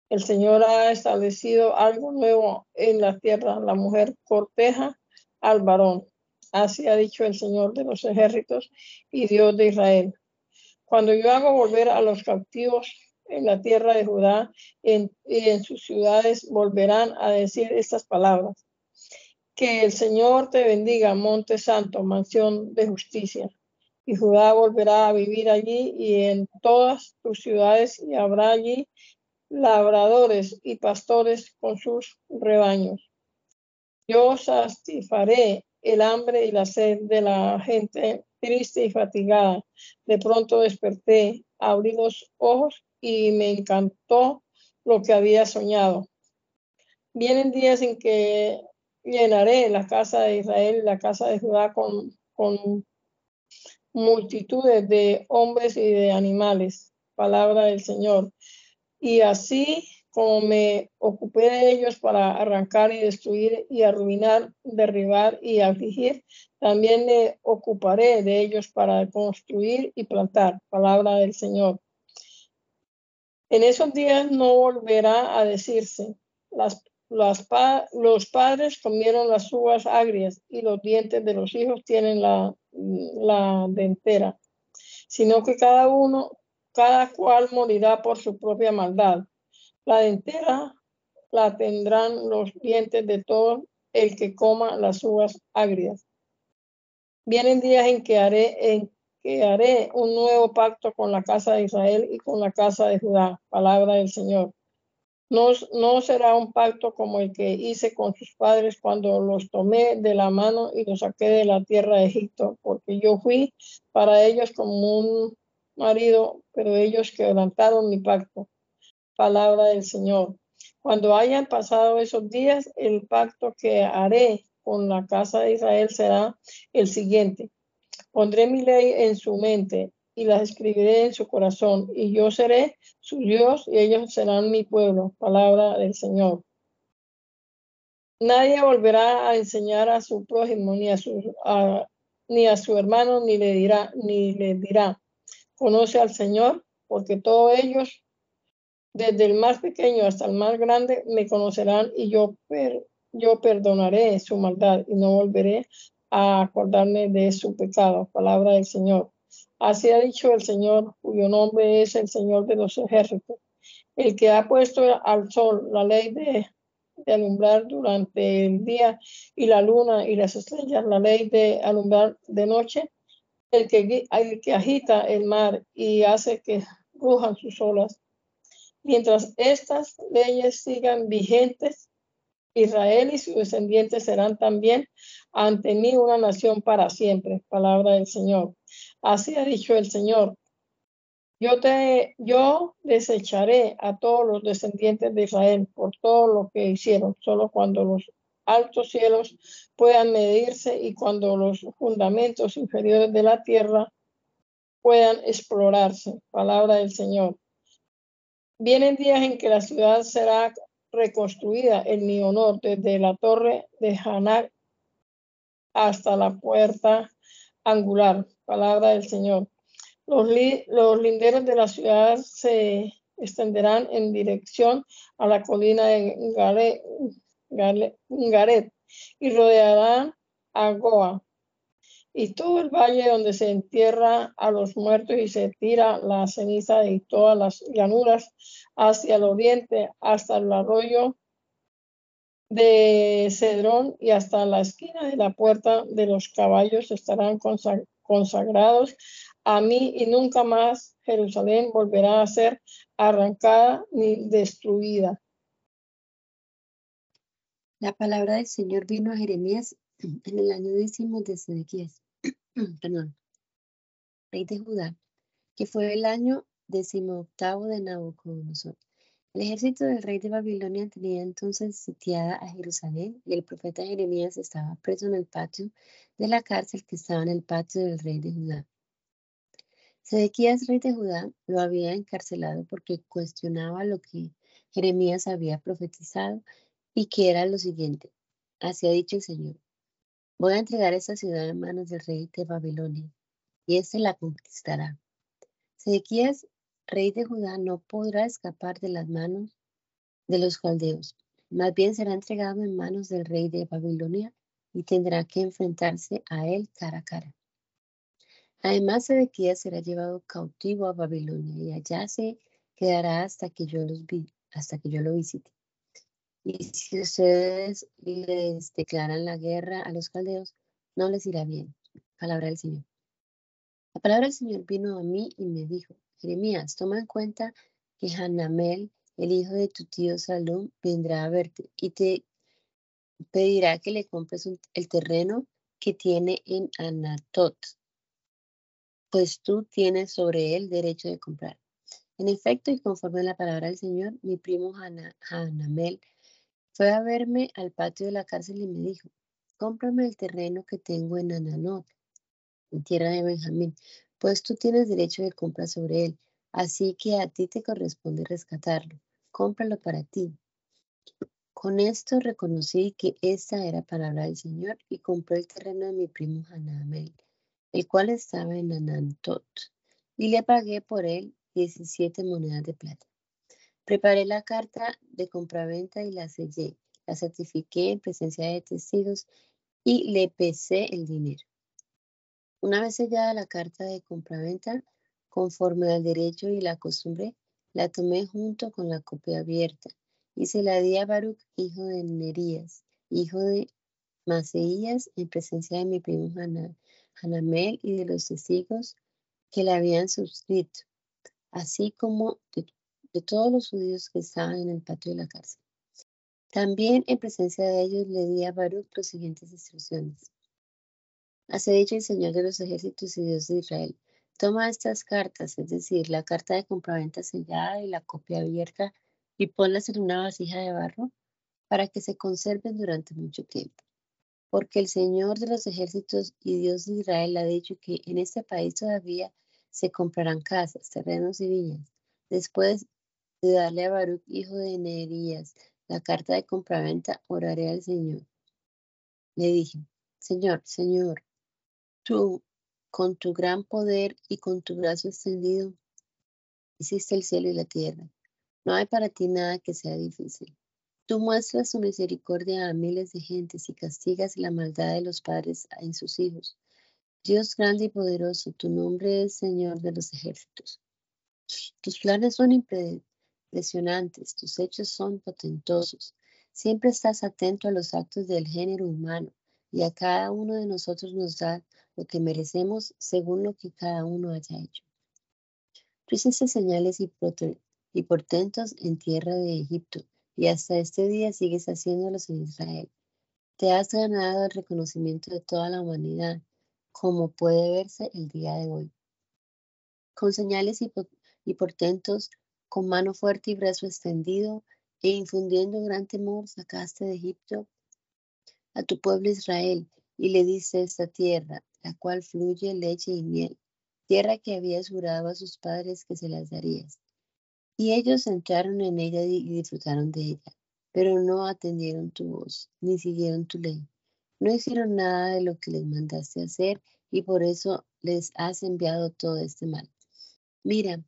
El Señor ha establecido algo nuevo en la tierra. La mujer corteja al varón. Así ha dicho el Señor de los ejércitos y Dios de Israel. Cuando yo hago volver a los cautivos en la tierra de Judá y en sus ciudades, volverán a decir estas palabras. Que el Señor te bendiga, monte santo, mansión de justicia. Y Judá volverá a vivir allí y en todas tus ciudades y habrá allí labradores y pastores con sus rebaños. Yo satisfaré el hambre y la sed de la gente triste y fatigada. De pronto desperté, abrí los ojos y me encantó lo que había soñado. Vienen días en que llenaré la casa de Israel y la casa de Judá con, con multitudes de hombres y de animales. Palabra del Señor. Y así como me ocupé de ellos para arrancar y destruir y arruinar, derribar y afligir, también me ocuparé de ellos para construir y plantar. Palabra del Señor. En esos días no volverá a decirse, las los padres comieron las uvas agrias y los dientes de los hijos tienen la, la dentera, sino que cada uno, cada cual morirá por su propia maldad. La dentera la tendrán los dientes de todo el que coma las uvas agrias. Vienen días en que haré, en que haré un nuevo pacto con la casa de Israel y con la casa de Judá. Palabra del Señor no, será un pacto como el que hice con sus padres cuando los tomé de la mano y los saqué de la tierra de Egipto, porque yo fui para ellos como un marido, pero ellos quebrantaron mi pacto. Palabra del Señor. Cuando hayan pasado esos días, el pacto que haré con la casa de Israel será el siguiente. Pondré mi ley en su mente y las escribiré en su corazón, y yo seré su Dios y ellos serán mi pueblo. Palabra del Señor. Nadie volverá a enseñar a su prójimo ni a su, ni a su hermano ni le dirá ni le dirá conoce al Señor porque todos ellos Desde el más pequeño hasta el más grande me conocerán y yo, yo perdonaré su maldad y no volveré a acordarme de su pecado. Palabra del Señor. Así ha dicho el Señor, cuyo nombre es el Señor de los ejércitos, el que ha puesto al sol la ley de, alumbrar durante el día y la luna y las estrellas, la ley de alumbrar de noche, el que, agita el mar y hace que rujan sus olas Mientras estas leyes sigan vigentes, Israel y sus descendientes serán también ante mí una nación para siempre. Palabra del Señor. Así ha dicho el Señor. Yo te, yo desecharé a todos los descendientes de Israel por todo lo que hicieron, solo cuando los altos cielos puedan medirse y cuando los fundamentos inferiores de la tierra puedan explorarse. Palabra del Señor. Vienen días en que la ciudad será reconstruida en mi honor, desde la torre de Hanar hasta la puerta angular. Palabra del Señor. Los, los linderos de la ciudad se extenderán en dirección a la colina de Y rodearán a Goa y todo el valle donde se entierra a los muertos y se tira la ceniza de todas las llanuras hacia el oriente, hasta el arroyo de Cedrón y hasta la esquina de la puerta de los caballos estarán consagrados a mí y nunca más Jerusalén volverá a ser arrancada ni destruida. La palabra del Señor vino a Jeremías en el año décimo de Sedequías perdón, rey de Judá, que fue el año decimoctavo de Nabucodonosor. El ejército del rey de Babilonia tenía entonces sitiada a Jerusalén y el profeta Jeremías estaba preso en el patio de la cárcel que estaba en el patio del rey de Judá. Sedequías, rey de Judá, lo había encarcelado porque cuestionaba lo que Jeremías había profetizado y que era lo siguiente. Así ha dicho el Señor. Voy a entregar esta ciudad en manos del rey de Babilonia, y éste la conquistará. Sedequías, rey de Judá, no podrá escapar de las manos de los caldeos. Más bien será entregado en manos del rey de Babilonia y tendrá que enfrentarse a él cara a cara. Además, Sedequías será llevado cautivo a Babilonia y allá se quedará hasta que yo los vi, hasta que yo lo visite. Y si ustedes les declaran la guerra a los caldeos, no les irá bien. Palabra del Señor. La palabra del Señor vino a mí y me dijo, Jeremías, toma en cuenta que Hanamel, el hijo de tu tío Salom, vendrá a verte y te pedirá que le compres el terreno que tiene en Anatot, pues tú tienes sobre él derecho de comprar. En efecto, y conforme a la palabra del Señor, mi primo Hanamel fue a verme al patio de la cárcel y me dijo, cómprame el terreno que tengo en Ananot, en tierra de Benjamín, pues tú tienes derecho de compra sobre él, así que a ti te corresponde rescatarlo. Cómpralo para ti. Con esto reconocí que esta era palabra del Señor y compré el terreno de mi primo Hanamel, el cual estaba en Anantot, y le pagué por él 17 monedas de plata. Preparé la carta de compraventa y la sellé. La certifiqué en presencia de testigos y le pesé el dinero. Una vez sellada la carta de compraventa, conforme al derecho y la costumbre, la tomé junto con la copia abierta y se la di a Baruch, hijo de Nerías, hijo de Maseías, en presencia de mi primo Hanamel y de los testigos que la habían suscrito, así como de de todos los judíos que estaban en el patio de la cárcel. También en presencia de ellos le di a Baruch las siguientes instrucciones. Hace dicho el Señor de los ejércitos y Dios de Israel. Toma estas cartas, es decir, la carta de compraventa sellada y la copia abierta, y ponlas en una vasija de barro para que se conserven durante mucho tiempo. Porque el Señor de los ejércitos y Dios de Israel ha dicho que en este país todavía se comprarán casas, terrenos y viñas. Después de darle a Baruch, hijo de Nerías, la carta de compraventa, oraré al Señor. Le dije, Señor, Señor, tú, con tu gran poder y con tu brazo extendido, hiciste el cielo y la tierra. No hay para ti nada que sea difícil. Tú muestras tu misericordia a miles de gentes y castigas la maldad de los padres en sus hijos. Dios grande y poderoso, tu nombre es Señor de los ejércitos. Tus planes son impresionantes, tus hechos son potentosos. Siempre estás atento a los actos del género humano y a cada uno de nosotros nos da lo que merecemos según lo que cada uno haya hecho. Tú hiciste señales y, y portentos en tierra de Egipto y hasta este día sigues haciéndolos en Israel. Te has ganado el reconocimiento de toda la humanidad, como puede verse el día de hoy. Con señales y portentos, con mano fuerte y brazo extendido, e infundiendo gran temor, sacaste de Egipto a tu pueblo Israel y le diste esta tierra, la cual fluye leche y miel, tierra que habías jurado a sus padres que se las darías. Y ellos entraron en ella y disfrutaron de ella, pero no atendieron tu voz, ni siguieron tu ley. No hicieron nada de lo que les mandaste hacer y por eso les has enviado todo este mal. Mira,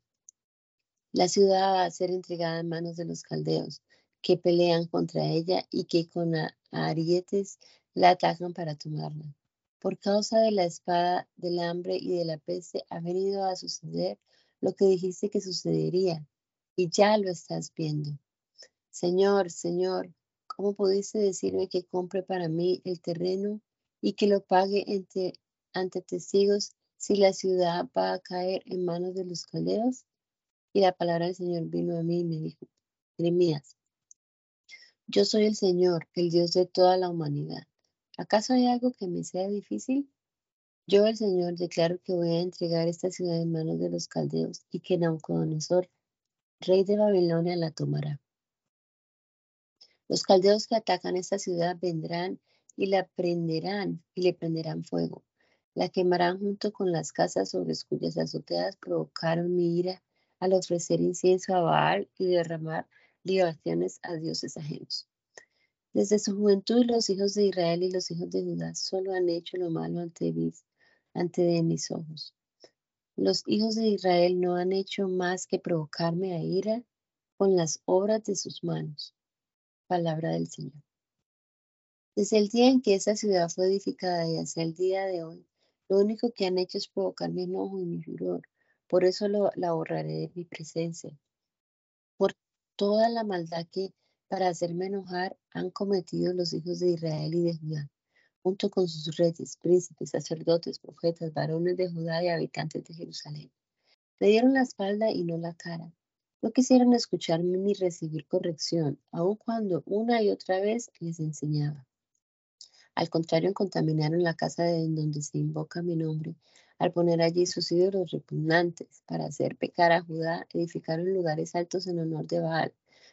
la ciudad va a ser entregada en manos de los caldeos, que pelean contra ella y que con arietes la atacan para tomarla. Por causa de la espada, del hambre y de la peste ha venido a suceder lo que dijiste que sucedería, y ya lo estás viendo. Señor, Señor, ¿cómo pudiste decirme que compre para mí el terreno y que lo pague ante, ante testigos si la ciudad va a caer en manos de los caldeos? Y la palabra del Señor vino a mí y me dijo, Jeremías, yo soy el Señor, el Dios de toda la humanidad. ¿Acaso hay algo que me sea difícil? Yo, el Señor, declaro que voy a entregar esta ciudad en manos de los caldeos y que Nabucodonosor rey de Babilonia la tomará. Los caldeos que atacan esta ciudad vendrán y la prenderán y le prenderán fuego. La quemarán junto con las casas sobre cuyas azoteas provocaron mi ira al ofrecer incienso a Baal y derramar libaciones a dioses ajenos. Desde su juventud los hijos de Israel y los hijos de Judá solo han hecho lo malo ante, ante de mis ojos. Los hijos de Israel no han hecho más que provocarme a ira con las obras de sus manos. Palabra del Señor. Desde el día en que esa ciudad fue edificada y hasta el día de hoy, lo único que han hecho es provocar mi enojo y mi furor. Por eso la borraré de mi presencia. Por toda la maldad que para hacerme enojar han cometido los hijos de Israel y de Judá junto con sus reyes, príncipes, sacerdotes, profetas, varones de Judá y habitantes de Jerusalén. Le dieron la espalda y no la cara. No quisieron escucharme ni recibir corrección, aun cuando una y otra vez les enseñaba. Al contrario, contaminaron la casa en donde se invoca mi nombre, al poner allí sus ídolos repugnantes, para hacer pecar a Judá, edificaron lugares altos en honor de Baal,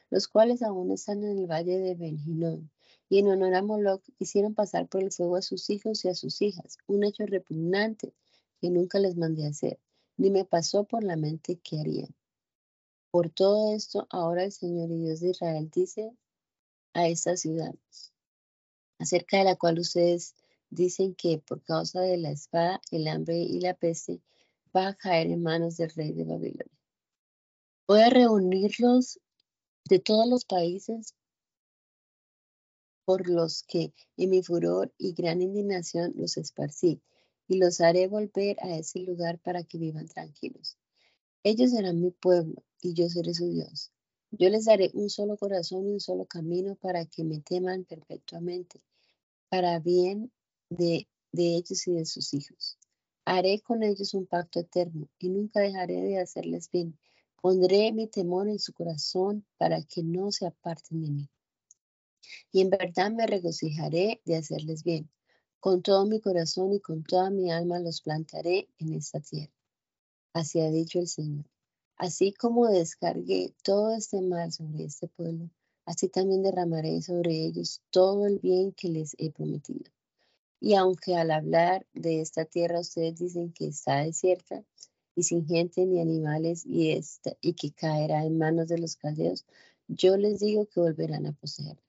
los cuales aún están en el valle de Benjinón y en honor a Moloch hicieron pasar por el fuego a sus hijos y a sus hijas, un hecho repugnante que nunca les mandé hacer, ni me pasó por la mente que harían. Por todo esto, ahora el Señor y Dios de Israel dice a esta ciudad, acerca de la cual ustedes dicen que por causa de la espada, el hambre y la peste, va a caer en manos del rey de Babilonia. Voy a reunirlos de todos los países por los que en mi furor y gran indignación los esparcí, y los haré volver a ese lugar para que vivan tranquilos. Ellos serán mi pueblo, y yo seré su Dios. Yo les daré un solo corazón y un solo camino para que me teman perpetuamente, para bien de, ellos y de sus hijos. Haré con ellos un pacto eterno, y nunca dejaré de hacerles bien. Pondré mi temor en su corazón para que no se aparten de mí y en verdad me regocijaré de hacerles bien. Con todo mi corazón y con toda mi alma los plantaré en esta tierra. Así ha dicho el Señor. Así como descargué todo este mal sobre este pueblo, así también derramaré sobre ellos todo el bien que les he prometido. Y aunque al hablar de esta tierra ustedes dicen que está desierta y sin gente ni animales y, esta, y que caerá en manos de los caldeos, yo les digo que volverán a poseerla.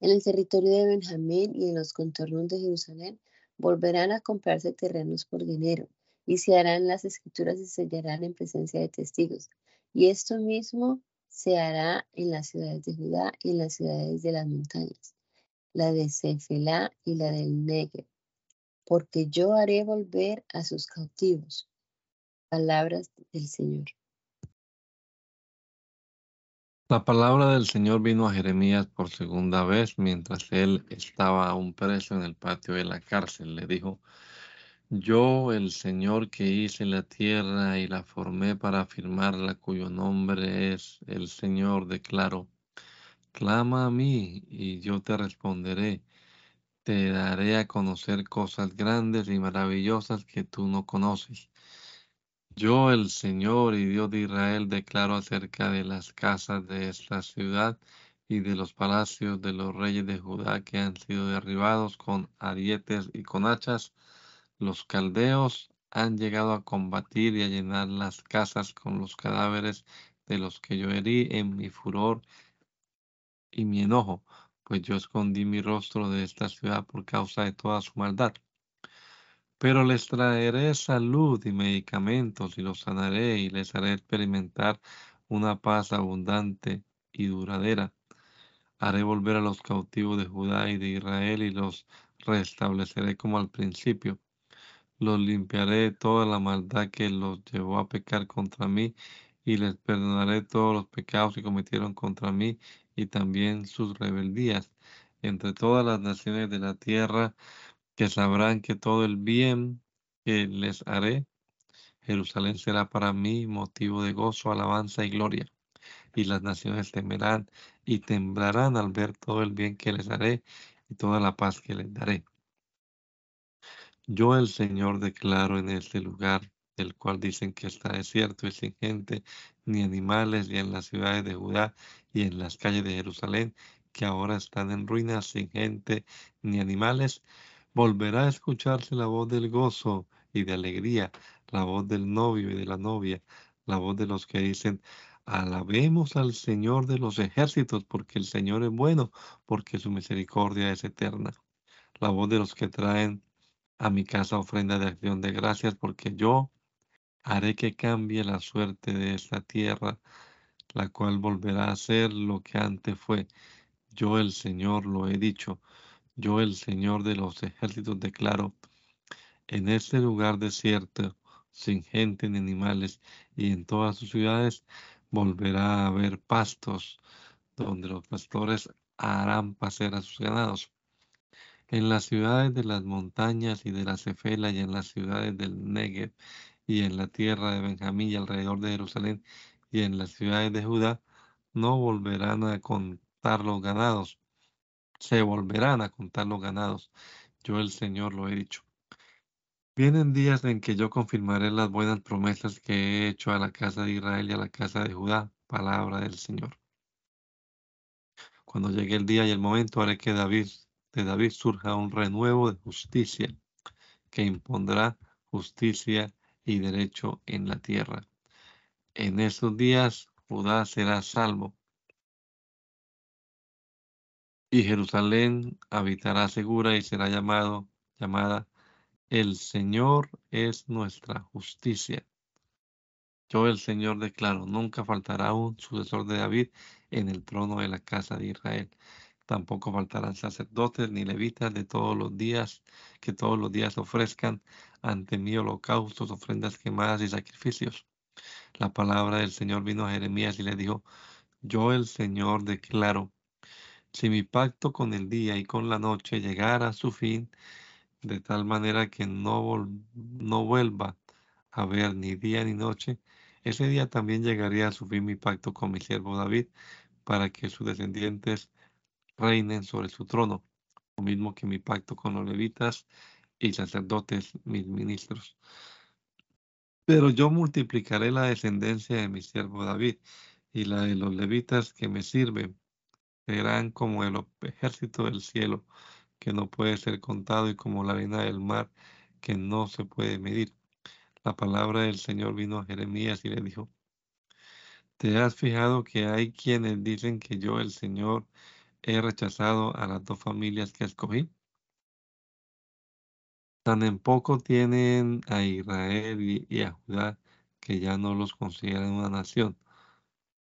En el territorio de Benjamín y en los contornos de Jerusalén volverán a comprarse terrenos por dinero y se harán las escrituras y sellarán en presencia de testigos. Y esto mismo se hará en las ciudades de Judá y en las ciudades de las montañas, la de Cefelá y la del Negev, porque yo haré volver a sus cautivos. Palabras del Señor. La palabra del Señor vino a Jeremías por segunda vez mientras él estaba aún preso en el patio de la cárcel. Le dijo, yo, el Señor que hice la tierra y la formé para afirmarla, cuyo nombre es el Señor, declaro, clama a mí y yo te responderé. Te daré a conocer cosas grandes y maravillosas que tú no conoces. Yo, el Señor y Dios de Israel, declaro acerca de las casas de esta ciudad y de los palacios de los reyes de Judá que han sido derribados con arietes y con hachas. Los caldeos han llegado a combatir y a llenar las casas con los cadáveres de los que yo herí en mi furor y mi enojo, pues yo escondí mi rostro de esta ciudad por causa de toda su maldad. Pero les traeré salud y medicamentos y los sanaré y les haré experimentar una paz abundante y duradera. Haré volver a los cautivos de Judá y de Israel y los restableceré como al principio. Los limpiaré de toda la maldad que los llevó a pecar contra mí y les perdonaré todos los pecados que cometieron contra mí y también sus rebeldías. Entre todas las naciones de la tierra que sabrán que todo el bien que les haré, Jerusalén será para mí motivo de gozo, alabanza y gloria. Y las naciones temerán y temblarán al ver todo el bien que les haré y toda la paz que les daré. Yo el Señor declaro en este lugar, del cual dicen que está desierto y sin gente, ni animales, y en las ciudades de Judá y en las calles de Jerusalén, que ahora están en ruinas, sin gente ni animales, volverá a escucharse la voz del gozo y de alegría, la voz del novio y de la novia, la voz de los que dicen, alabemos al Señor de los ejércitos, porque el Señor es bueno, porque su misericordia es eterna. La voz de los que traen a mi casa ofrenda de acción de gracias, porque yo haré que cambie la suerte de esta tierra, la cual volverá a ser lo que antes fue. Yo el Señor lo he dicho. Yo, el Señor de los ejércitos, declaro, en este lugar desierto, sin gente ni animales, y en todas sus ciudades volverá a haber pastos, donde los pastores harán pasear a sus ganados. En las ciudades de las montañas y de la Cefela y en las ciudades del Negev y en la tierra de Benjamín y alrededor de Jerusalén y en las ciudades de Judá, no volverán a contar los ganados, se volverán a contar los ganados. Yo el Señor lo he dicho. Vienen días en que yo confirmaré las buenas promesas que he hecho a la casa de Israel y a la casa de Judá, palabra del Señor. Cuando llegue el día y el momento, haré que David, de David surja un renuevo de justicia, que impondrá justicia y derecho en la tierra. En esos días Judá será salvo y Jerusalén habitará segura y será llamado, llamada El Señor es nuestra justicia. Yo el Señor declaro, nunca faltará un sucesor de David en el trono de la casa de Israel. Tampoco faltarán sacerdotes ni levitas de todos los días, que todos los días ofrezcan ante mí holocaustos, ofrendas quemadas y sacrificios. La palabra del Señor vino a Jeremías y le dijo, yo el Señor declaro, si mi pacto con el día y con la noche llegara a su fin, de tal manera que no, vuelva a ver ni día ni noche, ese día también llegaría a su fin mi pacto con mi siervo David, para que sus descendientes reinen sobre su trono, lo mismo que mi pacto con los levitas y sacerdotes, mis ministros. Pero yo multiplicaré la descendencia de mi siervo David y la de los levitas que me sirven serán como el ejército del cielo, que no puede ser contado, y como la arena del mar, que no se puede medir. La palabra del Señor vino a Jeremías y le dijo, ¿te has fijado que hay quienes dicen que yo, el Señor, he rechazado a las dos familias que escogí? Tan en poco tienen a Israel y, a Judá que ya no los consideran una nación.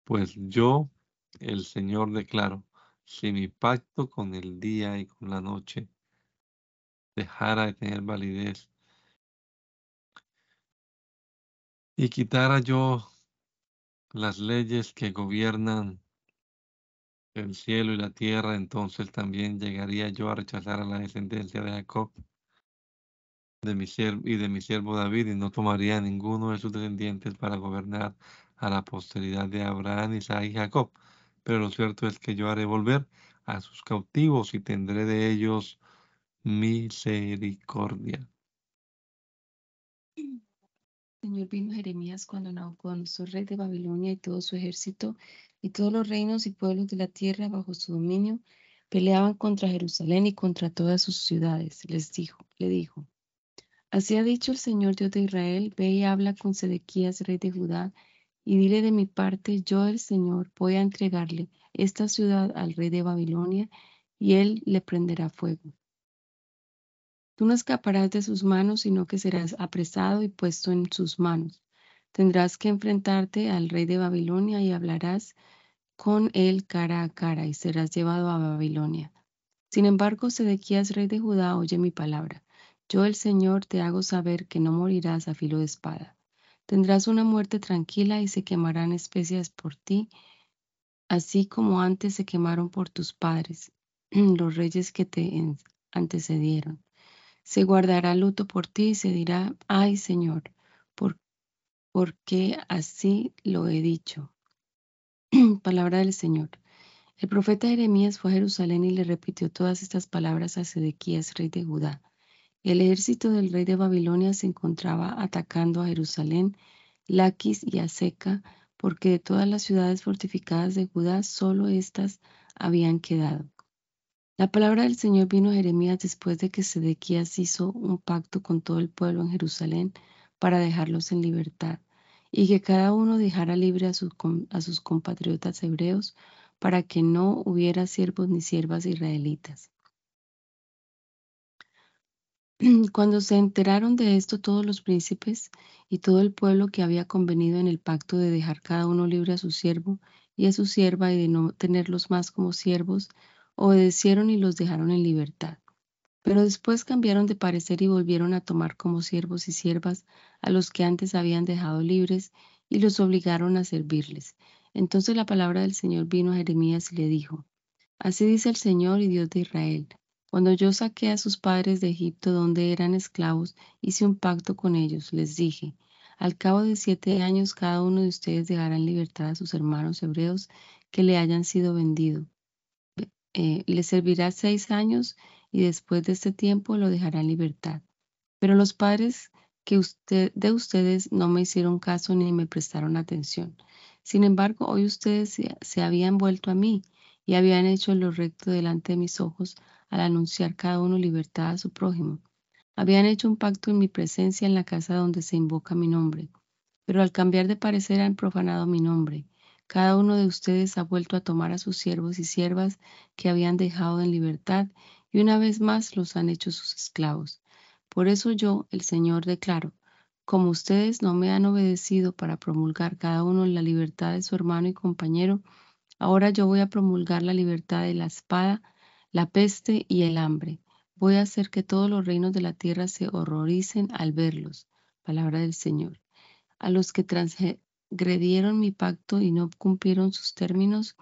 Pues yo, el Señor, declaro, si mi pacto con el día y con la noche dejara de tener validez y quitara yo las leyes que gobiernan el cielo y la tierra, entonces también llegaría yo a rechazar a la descendencia de Jacob de mi siervo, y de mi siervo David, y no tomaría ninguno de sus descendientes para gobernar a la posteridad de Abraham, Isaac y Jacob. Pero lo cierto es que yo haré volver a sus cautivos y tendré de ellos misericordia. Señor vino Jeremías cuando Nabucodonosor, rey de Babilonia, y todo su ejército, y todos los reinos y pueblos de la tierra bajo su dominio, peleaban contra Jerusalén y contra todas sus ciudades. Les dijo, le dijo, Así ha dicho el Señor Dios de Israel, ve y habla con Sedequías, rey de Judá, y dile de mi parte, yo el Señor voy a entregarle esta ciudad al rey de Babilonia, y él le prenderá fuego. Tú no escaparás de sus manos, sino que serás apresado y puesto en sus manos. Tendrás que enfrentarte al rey de Babilonia y hablarás con él cara a cara y serás llevado a Babilonia. Sin embargo, Sedequías, rey de Judá, oye mi palabra. Yo, el Señor, te hago saber que no morirás a filo de espada. Tendrás una muerte tranquila y se quemarán especias por ti, así como antes se quemaron por tus padres, los reyes que te antecedieron. Se guardará luto por ti y se dirá, ay Señor, ¿por, qué así lo he dicho? Palabra del Señor. El profeta Jeremías fue a Jerusalén y le repitió todas estas palabras a Sedequías, rey de Judá. El ejército del rey de Babilonia se encontraba atacando a Jerusalén, Laquis y Aseca, porque de todas las ciudades fortificadas de Judá solo éstas habían quedado. La palabra del Señor vino a Jeremías después de que Sedequías hizo un pacto con todo el pueblo en Jerusalén para dejarlos en libertad y que cada uno dejara libre a, a sus compatriotas hebreos para que no hubiera siervos ni siervas israelitas. Cuando se enteraron de esto todos los príncipes y todo el pueblo que había convenido en el pacto de dejar cada uno libre a su siervo y a su sierva y de no tenerlos más como siervos, obedecieron y los dejaron en libertad. Pero después cambiaron de parecer y volvieron a tomar como siervos y siervas a los que antes habían dejado libres y los obligaron a servirles. Entonces la palabra del Señor vino a Jeremías y le dijo, Así dice el Señor y Dios de Israel. Cuando yo saqué a sus padres de Egipto donde eran esclavos, hice un pacto con ellos. Les dije, al cabo de siete años cada uno de ustedes dejará en libertad a sus hermanos hebreos que le hayan sido vendidos eh, le servirá seis años y después de este tiempo lo dejará en libertad. Pero los padres que de ustedes no me hicieron caso ni me prestaron atención. Sin embargo, hoy ustedes se habían vuelto a mí y habían hecho lo recto delante de mis ojos al anunciar cada uno libertad a su prójimo. Habían hecho un pacto en mi presencia en la casa donde se invoca mi nombre, pero al cambiar de parecer han profanado mi nombre cada uno de ustedes ha vuelto a tomar a sus siervos y siervas que habían dejado en libertad y una vez más los han hecho sus esclavos. Por eso yo, el Señor, declaro, como ustedes no me han obedecido para promulgar cada uno la libertad de su hermano y compañero, ahora yo voy a promulgar la libertad de la espada, la peste y el hambre. Voy a hacer que todos los reinos de la tierra se horroricen al verlos. Palabra del Señor. A los que gredieron mi pacto y no cumplieron sus términos,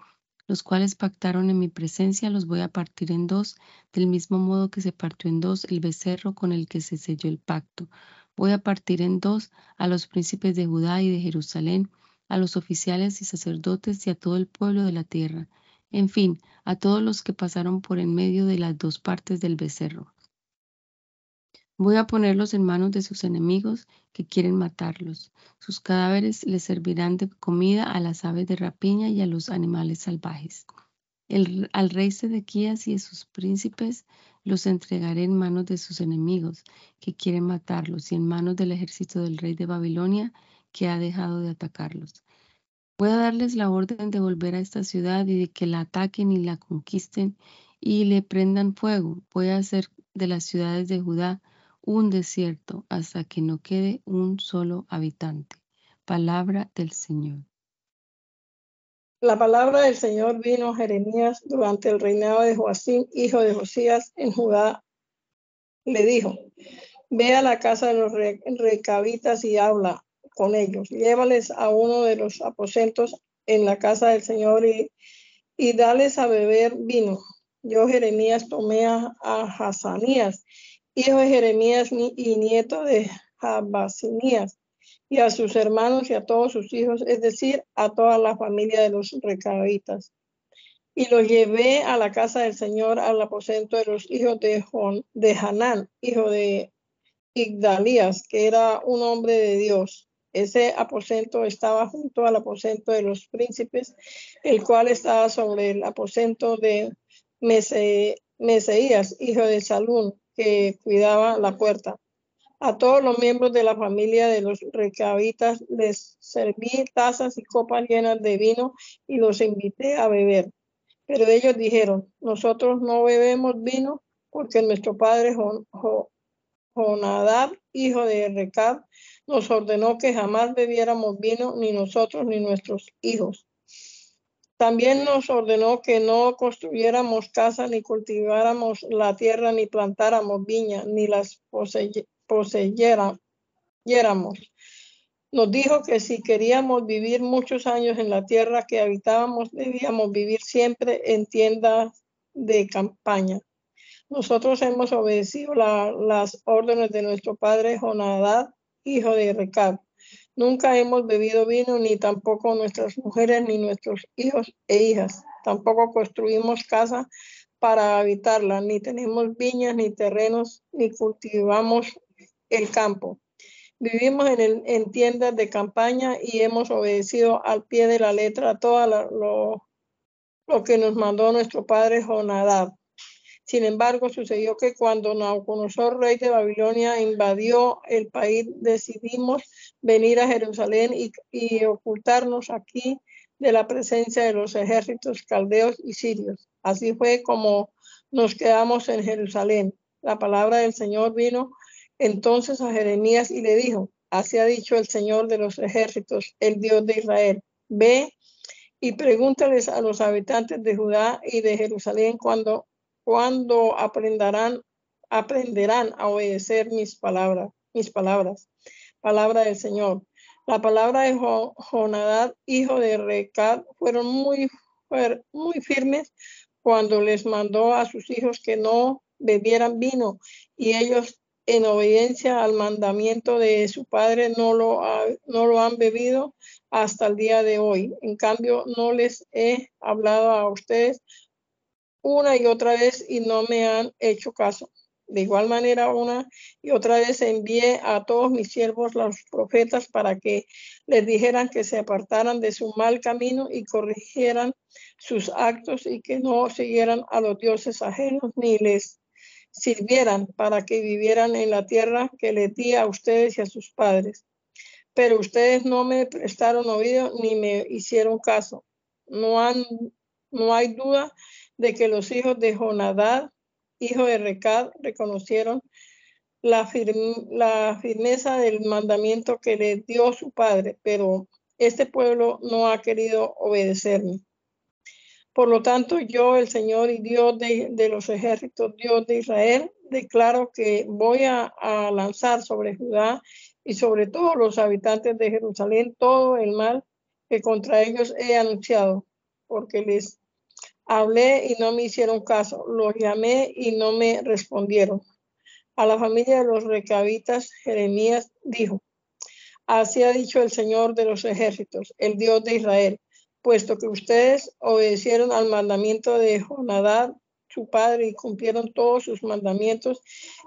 los cuales pactaron en mi presencia, los voy a partir en dos, del mismo modo que se partió en dos el becerro con el que se selló el pacto. Voy a partir en dos a los príncipes de Judá y de Jerusalén, a los oficiales y sacerdotes y a todo el pueblo de la tierra, en fin, a todos los que pasaron por en medio de las dos partes del becerro. Voy a ponerlos en manos de sus enemigos que quieren matarlos. Sus cadáveres les servirán de comida a las aves de rapiña y a los animales salvajes. al rey Sedequías y a sus príncipes los entregaré en manos de sus enemigos que quieren matarlos y en manos del ejército del rey de Babilonia que ha dejado de atacarlos. Voy a darles la orden de volver a esta ciudad y de que la ataquen y la conquisten y le prendan fuego. Voy a hacer de las ciudades de Judá un desierto hasta que no quede un solo habitante. Palabra del Señor. La palabra del Señor vino a Jeremías durante el reinado de Joacín, hijo de Josías, en Judá. Le dijo, ve a la casa de los recabitas y habla con ellos. Llévales a uno de los aposentos en la casa del Señor y, dales a beber vino. Yo, Jeremías, tomé a, a hijo de Jeremías y nieto de Jabasinías, y a sus hermanos y a todos sus hijos, es decir, a toda la familia de los recabitas. Y los llevé a la casa del Señor, al aposento de los hijos de, de Hanán, hijo de Igdalías, que era un hombre de Dios. Ese aposento estaba junto al aposento de los príncipes, el cual estaba sobre el aposento de Meseías, hijo de Salún, que cuidaba la puerta. A todos los miembros de la familia de los recabitas les serví tazas y copas llenas de vino y los invité a beber. Pero ellos dijeron, nosotros no bebemos vino porque nuestro padre Jonadab, hijo de Recab, nos ordenó que jamás bebiéramos vino, ni nosotros ni nuestros hijos. También nos ordenó que no construyéramos casa, ni cultiváramos la tierra, ni plantáramos viña, ni las poseyéramos. Nos dijo que si queríamos vivir muchos años en la tierra que habitábamos, debíamos vivir siempre en tiendas de campaña. Nosotros hemos obedecido las órdenes de nuestro padre Jonadad, hijo de Recab. Nunca hemos bebido vino, ni tampoco nuestras mujeres, ni nuestros hijos e hijas. Tampoco construimos casa para habitarla, ni tenemos viñas, ni terrenos, ni cultivamos el campo. Vivimos en, en tiendas de campaña y hemos obedecido al pie de la letra todo lo, lo que nos mandó nuestro padre Jonadab. Sin embargo, sucedió que cuando Nabucodonosor, rey de Babilonia, invadió el país, decidimos venir a Jerusalén y, y, ocultarnos aquí de la presencia de los ejércitos caldeos y sirios. Así fue como nos quedamos en Jerusalén. La palabra del Señor vino entonces a Jeremías y le dijo, así ha dicho el Señor de los ejércitos, el Dios de Israel, ve y pregúntales a los habitantes de Judá y de Jerusalén cuando, cuando aprenderán, a obedecer mis palabras, mis palabras, palabra del Señor. La palabra de Jonadad, hijo de Recad, fueron muy, muy firmes cuando les mandó a sus hijos que no bebieran vino y ellos en obediencia al mandamiento de su padre no lo, no lo han bebido hasta el día de hoy. En cambio, no les he hablado a ustedes una y otra vez y no me han hecho caso. De igual manera, una y otra vez envié a todos mis siervos, los profetas, para que les dijeran que se apartaran de su mal camino y corrigieran sus actos y que no siguieran a los dioses ajenos ni les sirvieran para que vivieran en la tierra que le di a ustedes y a sus padres. Pero ustedes no me prestaron oído ni me hicieron caso. No, han, no hay duda de que los hijos de Jonadad, hijo de Recad, reconocieron la, la firmeza del mandamiento que le dio su padre, pero este pueblo no ha querido obedecerme. Por lo tanto, yo, el Señor y Dios de, los ejércitos, Dios de Israel, declaro que voy a, lanzar sobre Judá y sobre todos los habitantes de Jerusalén todo el mal que contra ellos he anunciado, porque les hablé y no me hicieron caso, los llamé y no me respondieron. A la familia de los recabitas, Jeremías dijo, así ha dicho el Señor de los ejércitos, el Dios de Israel puesto que ustedes obedecieron al mandamiento de Jonadab, su padre, y cumplieron todos sus mandamientos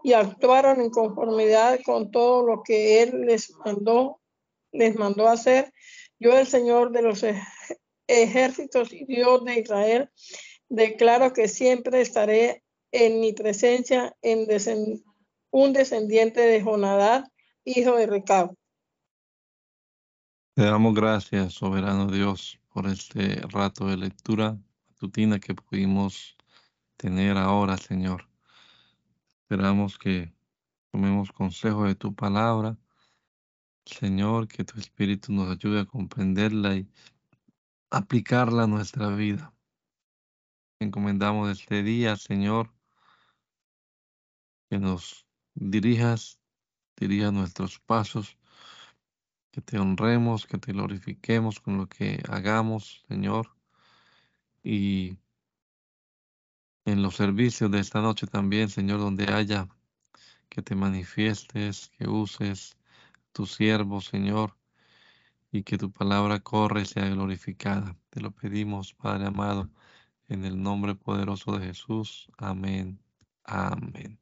y actuaron en conformidad con todo lo que él les mandó, les mandó hacer. Yo, el Señor de los ejércitos y Dios de Israel, declaro que siempre estaré en mi presencia en un descendiente de Jonadab, hijo de Recab. Te damos gracias, soberano Dios, por este rato de lectura matutina que pudimos tener ahora, Señor. Esperamos que tomemos consejo de tu palabra. Señor, que tu Espíritu nos ayude a comprenderla y aplicarla a nuestra vida. Encomendamos este día, Señor, que nos dirijas, dirija nuestros pasos, que te honremos, que te glorifiquemos con lo que hagamos, Señor, y en los servicios de esta noche también, Señor, donde haya que te manifiestes, que uses tu siervo, Señor, y que tu palabra corre y sea glorificada. Te lo pedimos, Padre amado, en el nombre poderoso de Jesús. Amén. Amén.